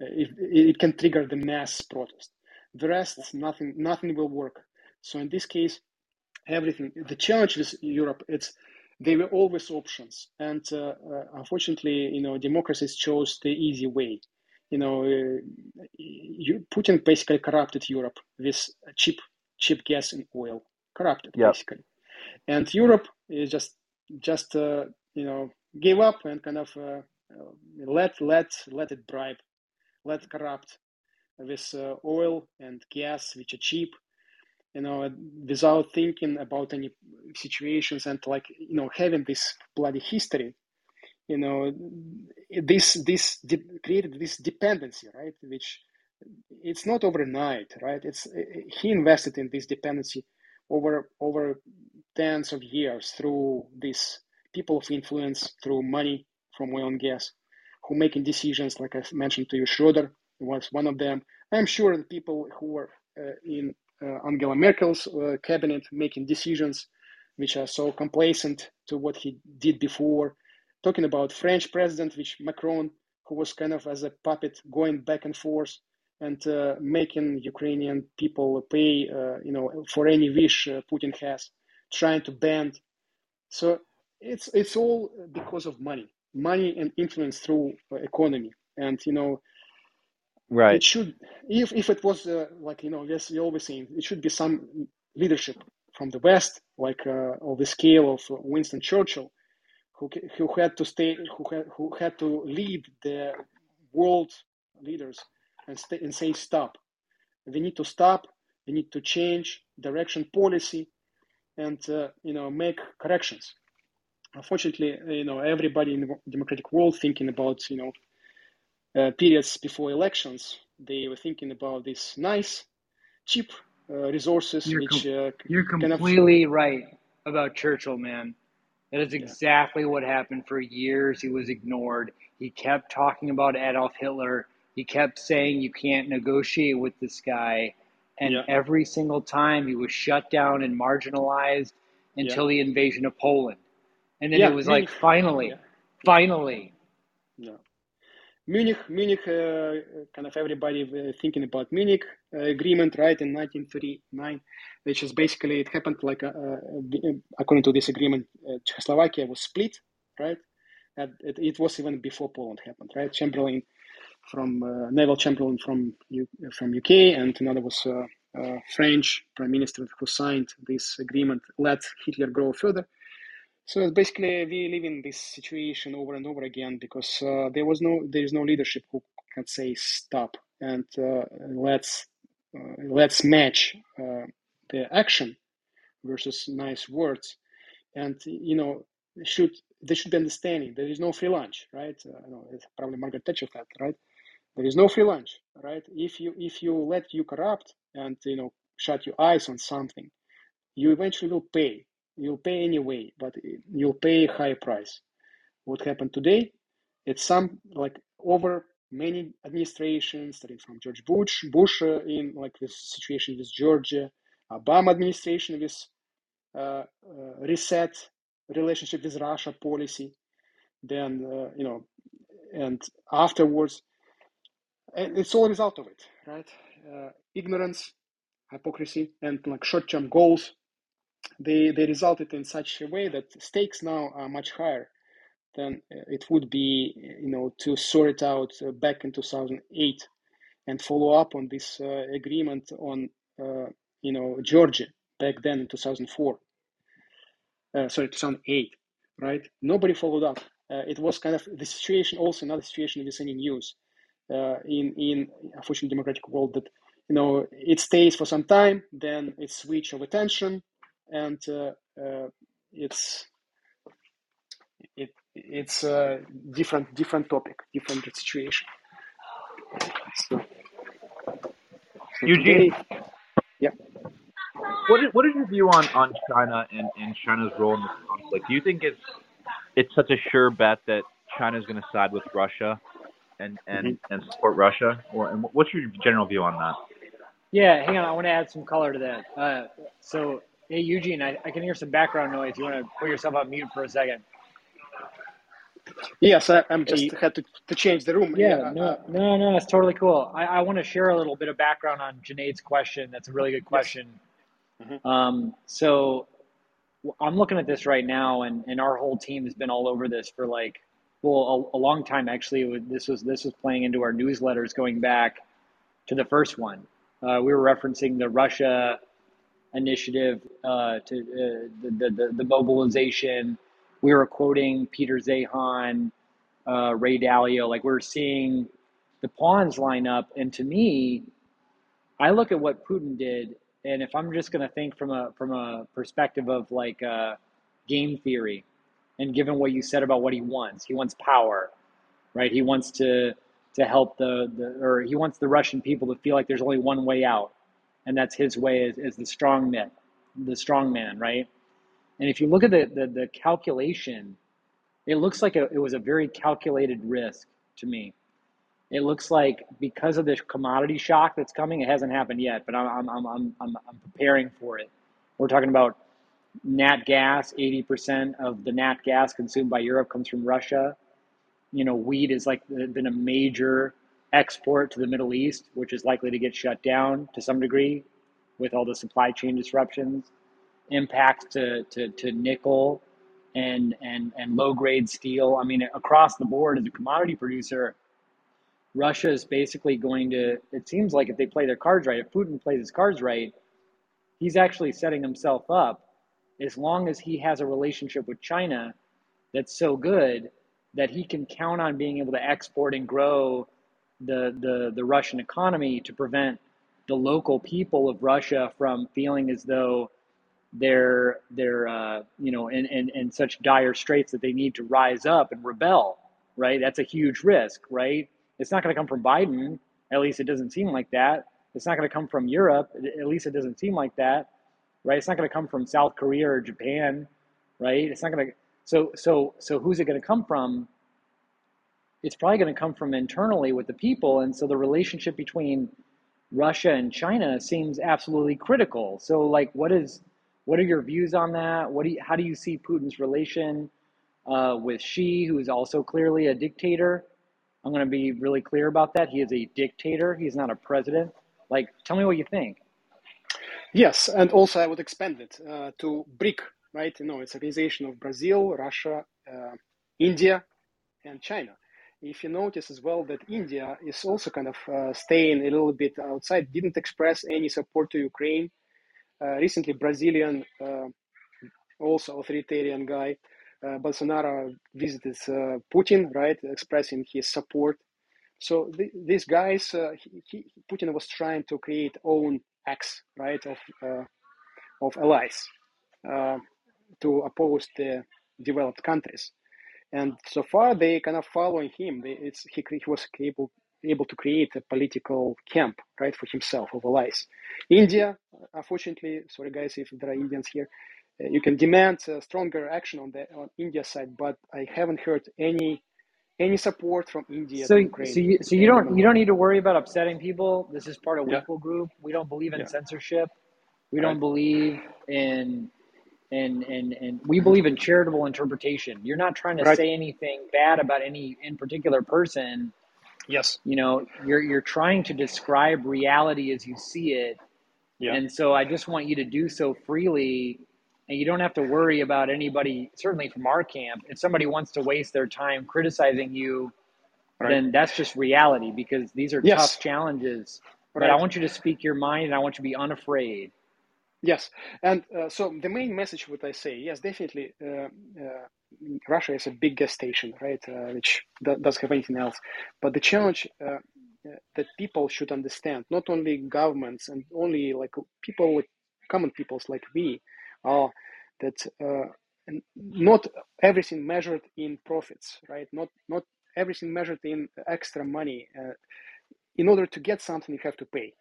If it can trigger the mass protest, the rest nothing nothing will work. So in this case, everything the challenge with Europe it's they were always options, and uh, uh, unfortunately, you know, democracies chose the easy way. You know, uh, you, Putin basically corrupted Europe with cheap cheap gas and oil, corrupted Yep. basically, and Europe is just just uh, you know gave up and kind of uh, let let let it bribe, let corrupt with uh, oil and gas which are cheap you know without thinking about any situations and like you know having this bloody history you know this this de- created this dependency right which it's not overnight right? It's he invested in this dependency over over tens of years through these people of influence through money from oil and gas who making decisions like i mentioned to you schroeder was one of them. I'm sure the people who were uh, in uh, angela merkel's uh, cabinet making decisions which are so complacent to what he did before. Talking about french president which macron who was kind of as a puppet going back and forth and uh, making Ukrainian people pay, uh, you know, for any wish uh, Putin has, trying to bend. So it's it's all because of money, money and influence through uh, economy. And you know, Right. it should if if it was uh, like you know, yes, we always saying it should be some leadership from the West, like uh, of the scale of Winston Churchill, who who had to stay, who had who had to lead the world leaders and, stay, and say stop. We need to stop. We need to change direction, policy, and uh, you know make corrections. Unfortunately, you know everybody in the democratic world thinking about you know uh, periods before elections. They were thinking about these nice, cheap uh, resources, You're which com- uh, You're kind of completely right about Churchill, man. That is Yeah. exactly what happened for years. He was ignored. He kept talking about Adolf Hitler. He kept saying you can't negotiate with this guy. And Yeah. every single time he was shut down and marginalized Yeah. until the invasion of Poland. And then Yeah, it was like, finally, Yeah. finally. Yeah. Munich, Munich, uh, kind of everybody uh, thinking about Munich uh, agreement, right, in 1939, which is basically, it happened like, uh, uh, according to this agreement, uh, Czechoslovakia was split, right? And it, it was even before Poland happened, right? Chamberlain from, uh, Neville Chamberlain from, U, from UK, and another was uh, French prime minister who signed this agreement, let Hitler grow further. So basically, we live in this situation over and over again because uh, there was no, there is no leadership who can say stop and uh, let's uh, let's match uh, the action versus nice words, and you know should there should be understanding. There is no free lunch, right? Uh, know it's probably Margaret Thatcher said, right? There is no free lunch, right? If you if you let you corrupt and you know shut your eyes on something, you eventually will pay. You'll pay anyway, but you'll pay a high price. What happened today? It's some like over many administrations, starting from George Bush, Bush uh, in like this situation with Georgia, Obama administration with uh, uh, reset relationship with Russia policy, then uh, you know, and afterwards, and it's all result of it, right? Ignorance, hypocrisy, and like short-term goals. They they resulted in such a way that stakes now are much higher than it would be, you know, to sort it out back in 2008 and follow up on this uh, agreement on, uh, you know, Georgia back then in 2004. Uh, sorry, 2008, right? Nobody followed up. Uh, it was kind of the situation, also another situation with any news uh, in in unfortunately democratic world that you know it stays for some time, then it switch of attention, and uh, it's it it's a different different topic, different situation. So, so Eugene, today, yeah. What is, what is your view on, on China and, and China's role in this conflict? Do you think it's it's such a sure bet that China is going to side with Russia and and, mm-hmm. and support Russia? Or and what's your general view on that? Yeah, hang on. I want to add some color to that. Uh, so, hey Eugene, I, I can hear some background noise. You want to put yourself on mute for a second? Yes, I, am just had to, to change the room. Yeah, yeah, no, no, no, it's totally cool. I, I want to share a little bit of background on Junaid's question. That's a really good question. Yes. Mm-hmm. Um, so I'm looking at this right now, and, and our whole team has been all over this for like, well, a, a long time actually. This was this was playing into our newsletters going back to the first one. Uh, we were referencing the Russia initiative uh, to uh, the, the, the mobilization we were quoting Peter Zeihan, uh, Ray Dalio, like we're seeing the pawns line up. And to me, I look at what Putin did, and if I'm just going to think from a from a perspective of like uh, game theory, and given what you said about what he wants, he wants power, right? He wants to to help the, the or he wants the Russian people to feel like there's only one way out, and that's his way as, as the strong man, the strong man, right? And if you look at the, the, the calculation, it looks like a, it was a very calculated risk to me. It looks like because of this commodity shock that's coming, it hasn't happened yet, but I'm, I'm, I'm, I'm, I'm preparing for it. We're talking about nat gas, 80% of the nat gas consumed by Europe comes from Russia. You know, wheat is like been a major export to the Middle East, which is likely to get shut down to some degree with all the supply chain disruptions impacts to, to, to nickel and, and, and low grade steel. I mean, across the board, as a commodity producer, Russia is basically going to, it seems like if they play their cards right, if Putin plays his cards right, he's actually setting himself up as long as he has a relationship with China that's so good that he can count on being able to export and grow the, the, the Russian economy to prevent the local people of Russia from feeling as though they're they're uh, you know in, in in such dire straits that they need to rise up and rebel right? That's a huge risk right? It's not going to come from biden at least it doesn't seem like that. It's not going to come from europe at least it doesn't seem like that right? It's not going to come from south korea or japan right? It's not going to so so so who's it going to come from it's probably going to come from internally with the people and so the relationship between russia and china seems absolutely critical so like what is what are your views on that? What do you, how do you see Putin's relation uh, with Xi, who is also clearly a dictator? I'm going to be really clear about that. He is a dictator. He's not a president. Like, tell me what you think. Yes, and also I would expand it uh, to BRIC, right? You know, it's an organization of Brazil, Russia, uh, India, and China. If you notice as well that India is also kind of uh, staying a little bit outside, didn't express any support to Ukraine, uh, recently, Brazilian, uh, also authoritarian guy, uh, Bolsonaro visited Putin, right, expressing his support. So th- these guys, he, he, Putin was trying to create own acts, right, of of allies to oppose the developed countries and so far they kind of following him they, it's he, he was able able to create a political camp, right, for himself of allies. India, unfortunately, sorry guys if there are Indians here, uh, you can demand uh, stronger action on the on India side, but I haven't heard any any support from India so, to Ukraine. So you, so you don't you don't need to worry about upsetting people. This is part of Yeah. Weequal Group. We don't believe in Yeah. censorship. We Right. don't believe in and and and we believe in charitable interpretation. You're not trying to Right. say anything bad about any in particular person. Yes. You know, you're you're trying to describe reality as you see it. Yeah. And so I just want you to do so freely and you don't have to worry about anybody certainly from our camp. If somebody wants to waste their time criticizing you, Right. then that's just reality because these are Yes. tough challenges. But I want you to speak your mind and I want you to be unafraid. Yes, and uh, so the main message would I say, yes, definitely, uh, uh, Russia is a big gas station, right, uh, which do- doesn't have anything else. But the challenge uh, uh, that people should understand, not only governments and only like people, with common peoples like we, are that not everything measured in profits, right? Not not everything measured in extra money. In order to get something, you have to pay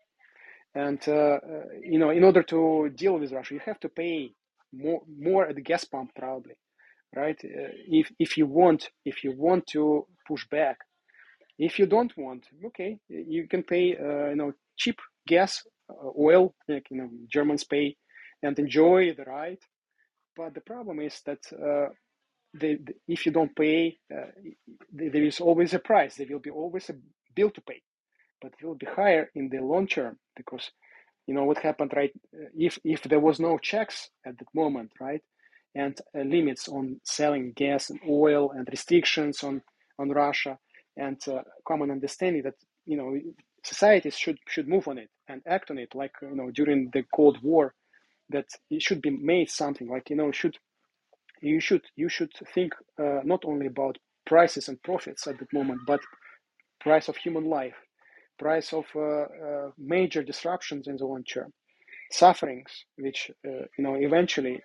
and uh, uh, you know in order to deal with russia you have to pay more more at the gas pump probably right? Uh, if if you want if you want to push back. If you don't want okay you can pay you know cheap gas oil like you know germans pay and enjoy the ride. But the problem is that uh, if you don't pay uh, th- there is always a price. There will be always a bill to pay but it will be higher in the long term because you know what happened right uh, if if there was no checks at that moment right and uh, limits on selling gas and oil and restrictions on on russia and uh, common understanding that you know societies should should move on it and act on it like you know during the cold war that it should be made something like you know should you should you should think uh, not only about prices and profits at that moment but price of human life price of uh, uh, major disruptions in the long term, sufferings, which uh, you know eventually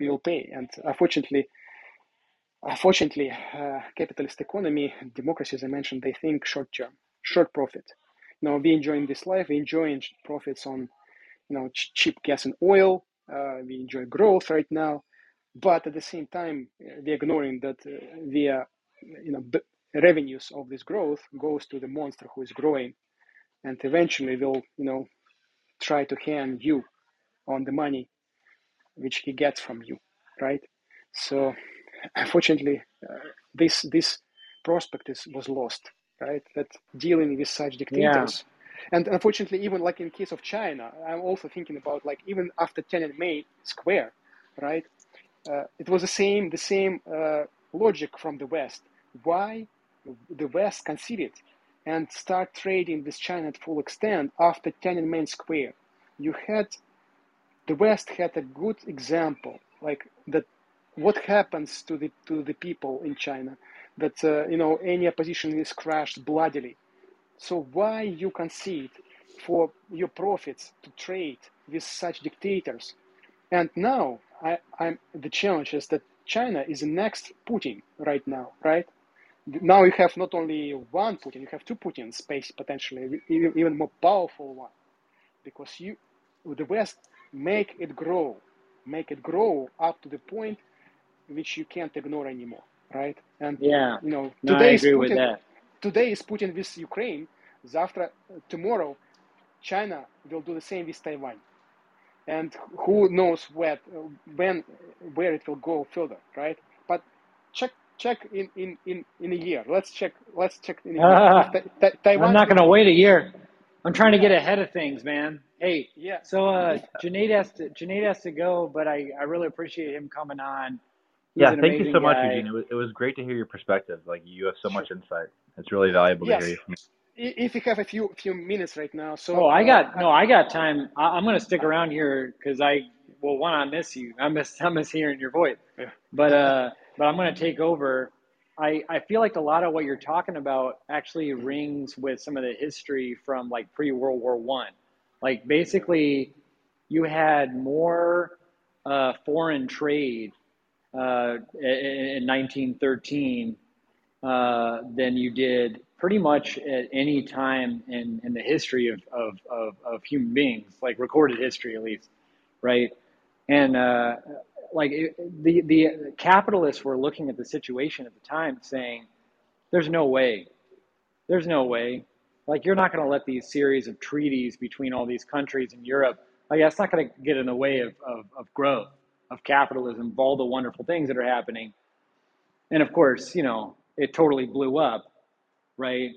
we will pay. And unfortunately, unfortunately, capitalist economy, democracy, as I mentioned, they think short term, short profit. You know, we enjoying this life, we enjoying profits on you know ch- cheap gas and oil. We enjoy growth right now, but at the same time, we're ignoring that we are, you know, b- revenues of this growth goes to the monster who is growing, and eventually will, you know, try to hand you on the money which he gets from you, right? So, unfortunately, uh, this this prospect is was lost, right? That dealing with such dictators. And unfortunately, even like in case of China, I'm also thinking about like even after Tiananmen Square, right? Uh, it was the same the same uh, logic from the West. Why the West conceded and start trading with China at full extent after Tiananmen Square? You had the West had a good example, like that. What happens to the to the people in China? That uh, you know any opposition is crushed bloodily. So why you concede for your profits to trade with such dictators? And now I, I'm the challenge is that China is the next Putin right now, right? Now you have not only one Putin, you have two Putins, space potentially even, even more powerful one, because you, the West, make it grow, make it grow up to the point which you can't ignore anymore, right? And Yeah. you know No, today is Putin, that. today is Putin with Ukraine. After tomorrow, China will do the same with Taiwan, and who knows where, when, where it will go further, right? But check, check in in in, in a year. Let's check. Let's check in a year. If Ta- Ta- Taiwan I'm not going to wait a year. I'm trying to get ahead of things, man. Hey, Yeah. so uh, Junaid has to Junaid has to go, but I, I really appreciate him coming on. He's yeah, thank you amazing so much, guy. Eugene. It was, it was great to hear your perspective. Like you have so much insight. It's really valuable Yes. to hear you from you. If you have a few few minutes right now, so Oh, I uh, got no, I got time. I, I'm gonna stick around here because I, well, one, I miss you. I miss, I miss hearing your voice. Yeah. But, uh, but I'm gonna take over. I, I feel like a lot of what you're talking about actually rings with some of the history from like pre World War One. Like basically, you had more uh, foreign trade uh, in, in 1913 uh, than you did pretty much at any time in, in the history of, of, of, of human beings, like recorded history at least, right? And uh, like it, the, the capitalists were looking at the situation at the time saying, there's no way, there's no way. Like you're not going to let these series of treaties between all these countries in Europe, like that's not going to get in the way of, of, of growth, of capitalism, of all the wonderful things that are happening. And of course, you know, it totally blew up right?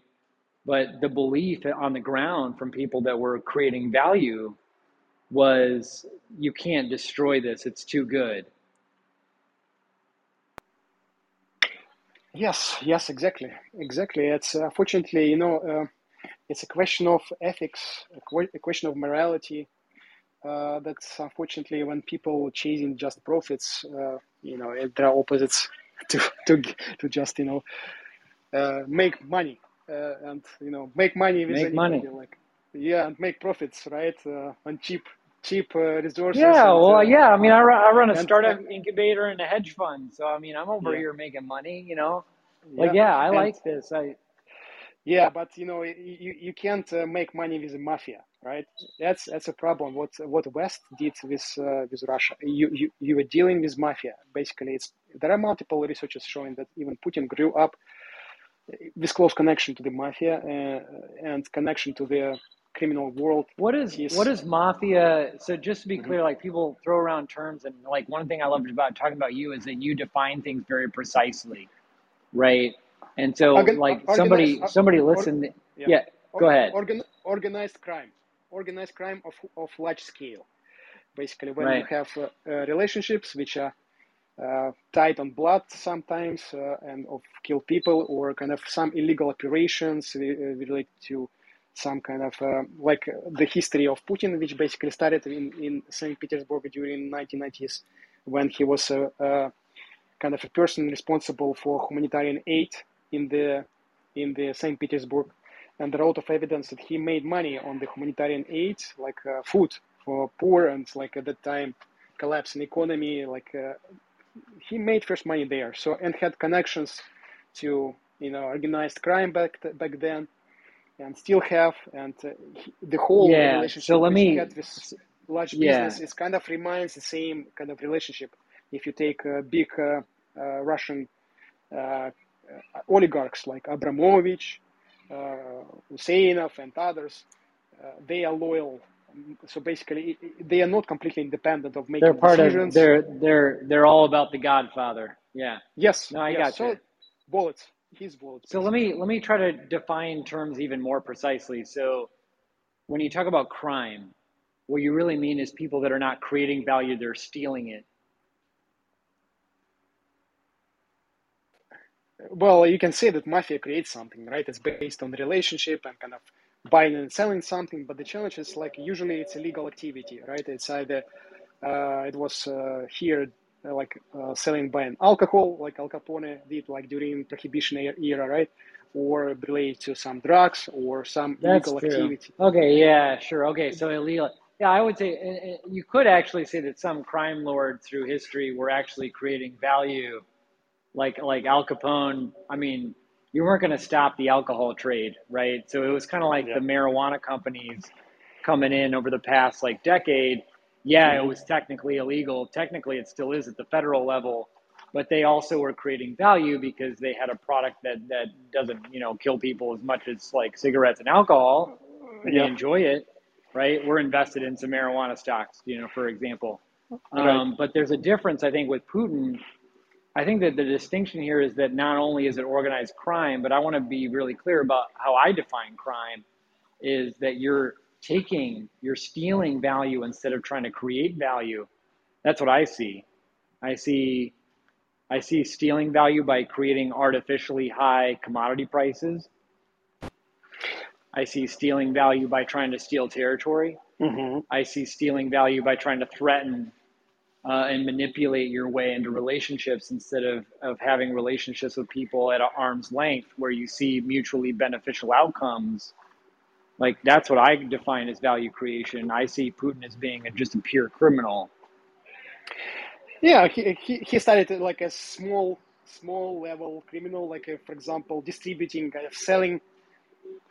But the belief on the ground from people that were creating value was you can't destroy this, it's too good. Yes, yes, exactly, exactly. It's uh, fortunately, you know, uh, it's a question of ethics, a, qu- a question of morality. Uh, that's unfortunately when people chasing just profits, uh, you know, there are opposites to to to just you know uh, make money uh, and you know make money with make money. like yeah and make profits right uh, on cheap cheap resources yeah and, well yeah i mean i run, I run a and, startup incubator and a hedge fund so i mean i'm over Yeah. here making money you know like yeah i and- like this i Yeah, but you know, you, you can't uh, make money with the mafia, right? That's that's a problem. What what West did with uh, with Russia, you, you you were dealing with mafia. Basically, it's there are multiple researchers showing that even Putin grew up with close connection to the mafia uh, and connection to the criminal world. What is Yes. what is mafia? So just to be Mhm. clear, like people throw around terms, and like one thing I loved about talking about you is that you define things very precisely, right? And so, Organ- like organized- somebody or- somebody or- listen, yeah. yeah, go ahead. Organ, organized crime, organized crime of of large scale. Basically, when you have uh, uh, relationships which are uh, tied on blood sometimes uh, and of kill people or kind of some illegal operations uh, related to some kind of uh, like uh, the history of Putin, which basically started in, in St. Petersburg during 1990s when he was a, a kind of a person responsible for humanitarian aid in the in the St. Petersburg, and there are a lot of evidence that he made money on the humanitarian aid, like uh, food for poor, and like at that time collapse in economy, like uh, he made first money there. So and had connections to you know organized crime back back then, and still have, and uh, the whole Yeah, relationship so let me- had with large Yeah. business is kind of reminds the same kind of relationship. If you take uh, big uh, uh, Russian uh, oligarchs like Abramovich, uh, Husseinov, and others, uh, they are loyal. So basically, they are not completely independent of making They're part decisions. of they're they're they're all about the Godfather. Yeah. yes, No, I yes. got so you. bullets, his bullets. So let me let me try to define terms even more precisely. So when you talk about crime, what you really mean is people that are not creating value, they're stealing it. well, you can say that mafia creates something, right? It's based on relationship and kind of buying and selling something. But the challenge is like usually it's illegal activity, right? It's either uh, it was uh, here like uh, selling buying alcohol, like Al Capone did, like during Prohibition era, right? Or related to some drugs or some That's illegal true. activity. Okay, yeah, sure. Okay, so illegal. Yeah, I would say uh, uh, you could actually say that some crime lords through history were actually creating value, like like Al Capone. I mean, you weren't going to stop the alcohol trade, right? So it was kind of like Yeah. the marijuana companies coming in over the past like decade. Yeah, it was technically illegal. Technically, it still is at the federal level, but they also were creating value because they had a product that that doesn't you know kill people as much as like cigarettes and alcohol and Yeah. they enjoy it, right? We're invested in some marijuana stocks, you know, for example. Right. Um, but there's a difference, I think, with Putin. I think that the distinction here is that not only is it organized crime, but I want to be really clear about how I define crime is that you're taking, you're stealing value instead of trying to create value. That's what I see. I see I see stealing value by creating artificially high commodity prices. I see stealing value by trying to steal territory. hmm I see stealing value by trying to threaten uh, and manipulate your way into relationships instead of, of having relationships with people at an arm's length where you see mutually beneficial outcomes. Like that's what I define as value creation. I see Putin as being a, just a pure criminal. Yeah, he, he, he started like a small small level criminal, like uh, for example, distributing, kind of selling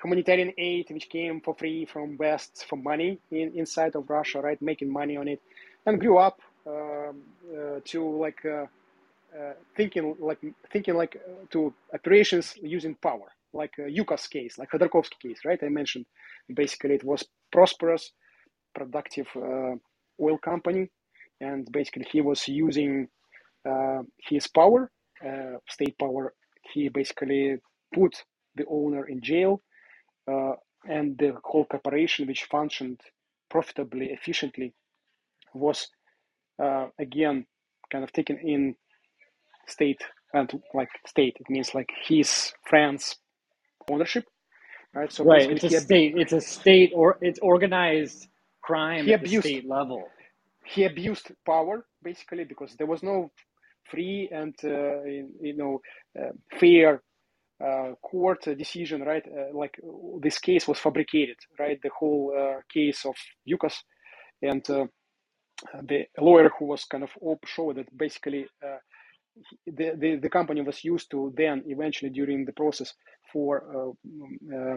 humanitarian aid which came for free from West for money in, inside of Russia, right, making money on it, and grew up um, uh, to like uh, uh, thinking like thinking like uh, to operations using power, like uh, Yukos case, like Khodorkovsky case, right? I mentioned basically it was prosperous, productive uh, oil company, and basically he was using his power, state power. He basically put the owner in jail uh, and the whole corporation, which functioned profitably, efficiently, was uh, again kind of taken in state and like state. It means like his friends' ownership, right? So right, it's a state. It's a state or it's organized crime he at abused, the state level. He abused power basically because there was no free and uh, you know uh, fair uh, court decision, right? Uh, like this case was fabricated, right? The whole uh, case of Yukos and uh, the lawyer who was kind of showed that basically uh, the, the, the company was used to then eventually during the process for uh,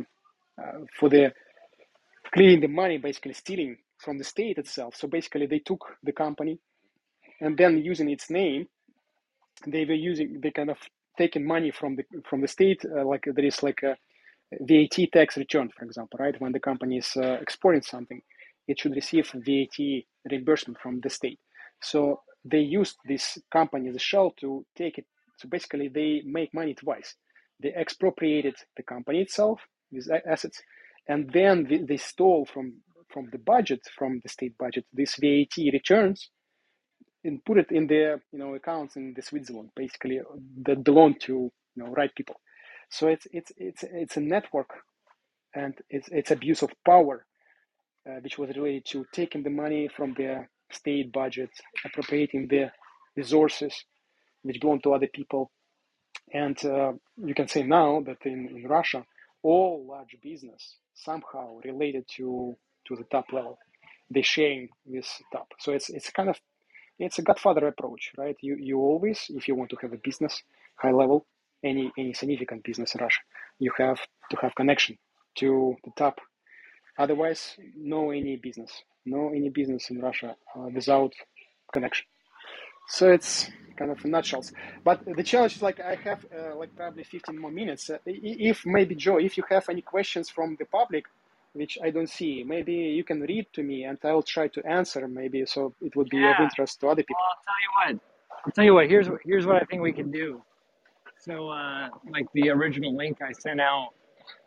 for the cleaning the money, basically stealing from the state itself. So basically, they took the company and then using its name, they were using they kind of taking money from the from the state, uh, like there is like a VAT tax return, for example, right? When the company is uh, exporting something, it should receive VAT reimbursement from the state. So they used this company, the shell, to take it. So basically, they make money twice. They expropriated the company itself, these assets, and then they stole from from the budget, from the state budget, these VAT returns and put it in their you know accounts in the Switzerland, basically that belong to you know right people. So it's it's it's it's a network, and it's it's abuse of power, uh, which was related to taking the money from the state budget, appropriating the resources which belong to other people, and uh, you can say now that in, in Russia, all large business somehow related to to the top level, they sharing this top. So it's it's kind of it's a godfather approach, right? You you always, if you want to have a business high level, any any significant business in Russia, you have to have connection to the top. Otherwise, no any business, no any business in Russia uh, without connection. So it's kind of nutshells. But the challenge is like I have uh, like probably 15 more minutes. Uh, if maybe Joe, if you have any questions from the public, which I don't see. Maybe you can read to me and I'll try to answer maybe so it would be yeah. of interest to other people. Well, I'll tell you what. I'll tell you what, here's here's what I think we can do. So uh, like the original link I sent out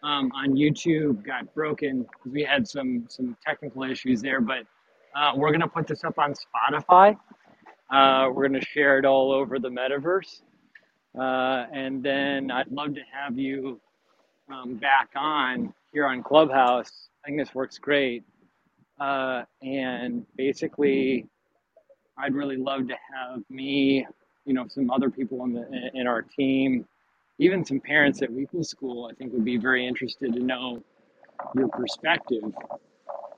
um, on YouTube got broken because we had some some technical issues there, but uh, we're gonna put this up on Spotify. Uh, we're gonna share it all over the metaverse. Uh, and then I'd love to have you um, back on here on Clubhouse. I think this works great. Uh, and basically, I'd really love to have me, you know, some other people in the in our team, even some parents at Weekly School. I think would be very interested to know your perspective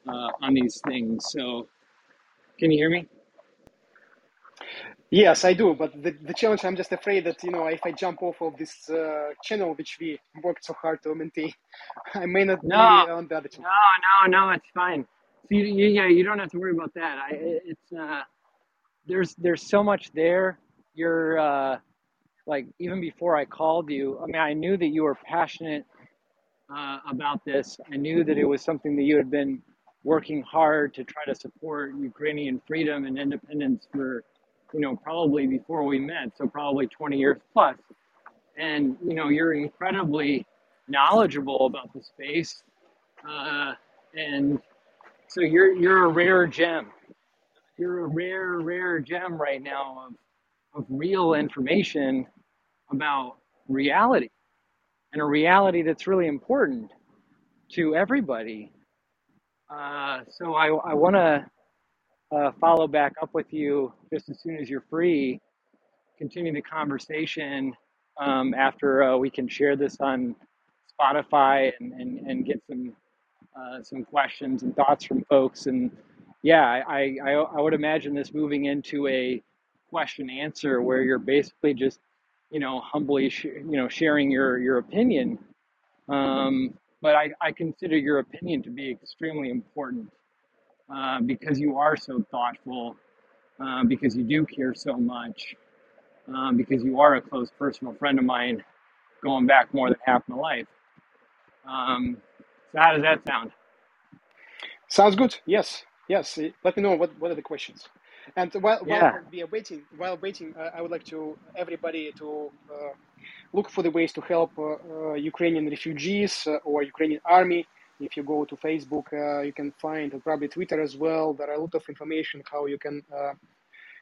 uh, on these things. So, can you hear me? Yes, I do. But the, the challenge, I'm just afraid that, you know, if I jump off of this uh, channel, which we worked so hard to maintain, I may not no, be on the other channel. No, no, no, it's fine. So you, you, yeah, you don't have to worry about that. I, it's, uh, there's, there's so much there. You're, uh, like, even before I called you, I mean, I knew that you were passionate uh, about this. I knew that it was something that you had been working hard to try to support Ukrainian freedom and independence for you know, probably before we met, so probably 20 years plus. And, you know, you're incredibly knowledgeable about the space. Uh, and so you're, you're a rare gem. You're a rare, rare gem right now of, of real information about reality and a reality that's really important to everybody. Uh, so I, I want to uh, follow back up with you just as soon as you're free. Continue the conversation um, after uh, we can share this on Spotify and, and, and get some uh, some questions and thoughts from folks. And yeah, I, I, I would imagine this moving into a question answer where you're basically just you know humbly sh- you know sharing your your opinion. Um, but I, I consider your opinion to be extremely important uh, because you are so thoughtful, uh, because you do care so much, um, because you are a close personal friend of mine going back more than half my life. Um, so how does that sound? Sounds good. Yes, yes. Uh, Let me know what, what are the questions. And while, while Yeah. we are waiting, while waiting, uh, I would like to everybody to uh, look for the ways to help uh, uh, Ukrainian refugees uh, or Ukrainian army. If you go to Facebook, uh, you can find, probably Twitter as well. There are a lot of information how you can uh,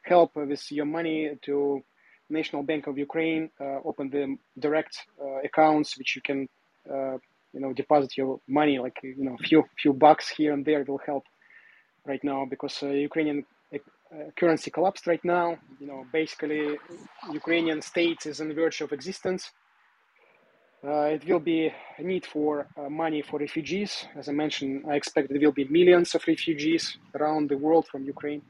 help with your money to National Bank of Ukraine. Uh, open the direct uh, accounts which you can, uh, you know, deposit your money, like you know, few few bucks here and there will help right now because uh, Ukrainian currency collapsed right now. You know, basically, Ukrainian state is on the verge of existence. Uh, it will be a need for uh, money for refugees. As I mentioned, I expect there will be millions of refugees around the world from Ukraine,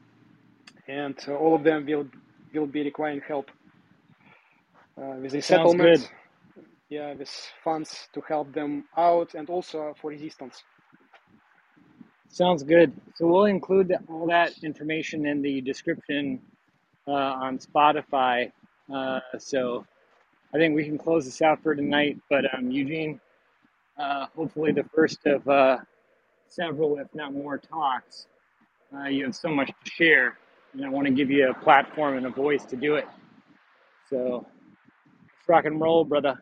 and uh, all of them will will be requiring help uh, with Sounds resettlement. good. Yeah, with funds to help them out, and also for resistance. Sounds good. So we'll include all that information in the description uh, on Spotify. Uh, so I think we can close this out for tonight. But um, Eugene, uh, hopefully the first of uh, several, if not more, talks. Uh, you have so much to share, and I want to give you a platform and a voice to do it. So rock and roll, brother.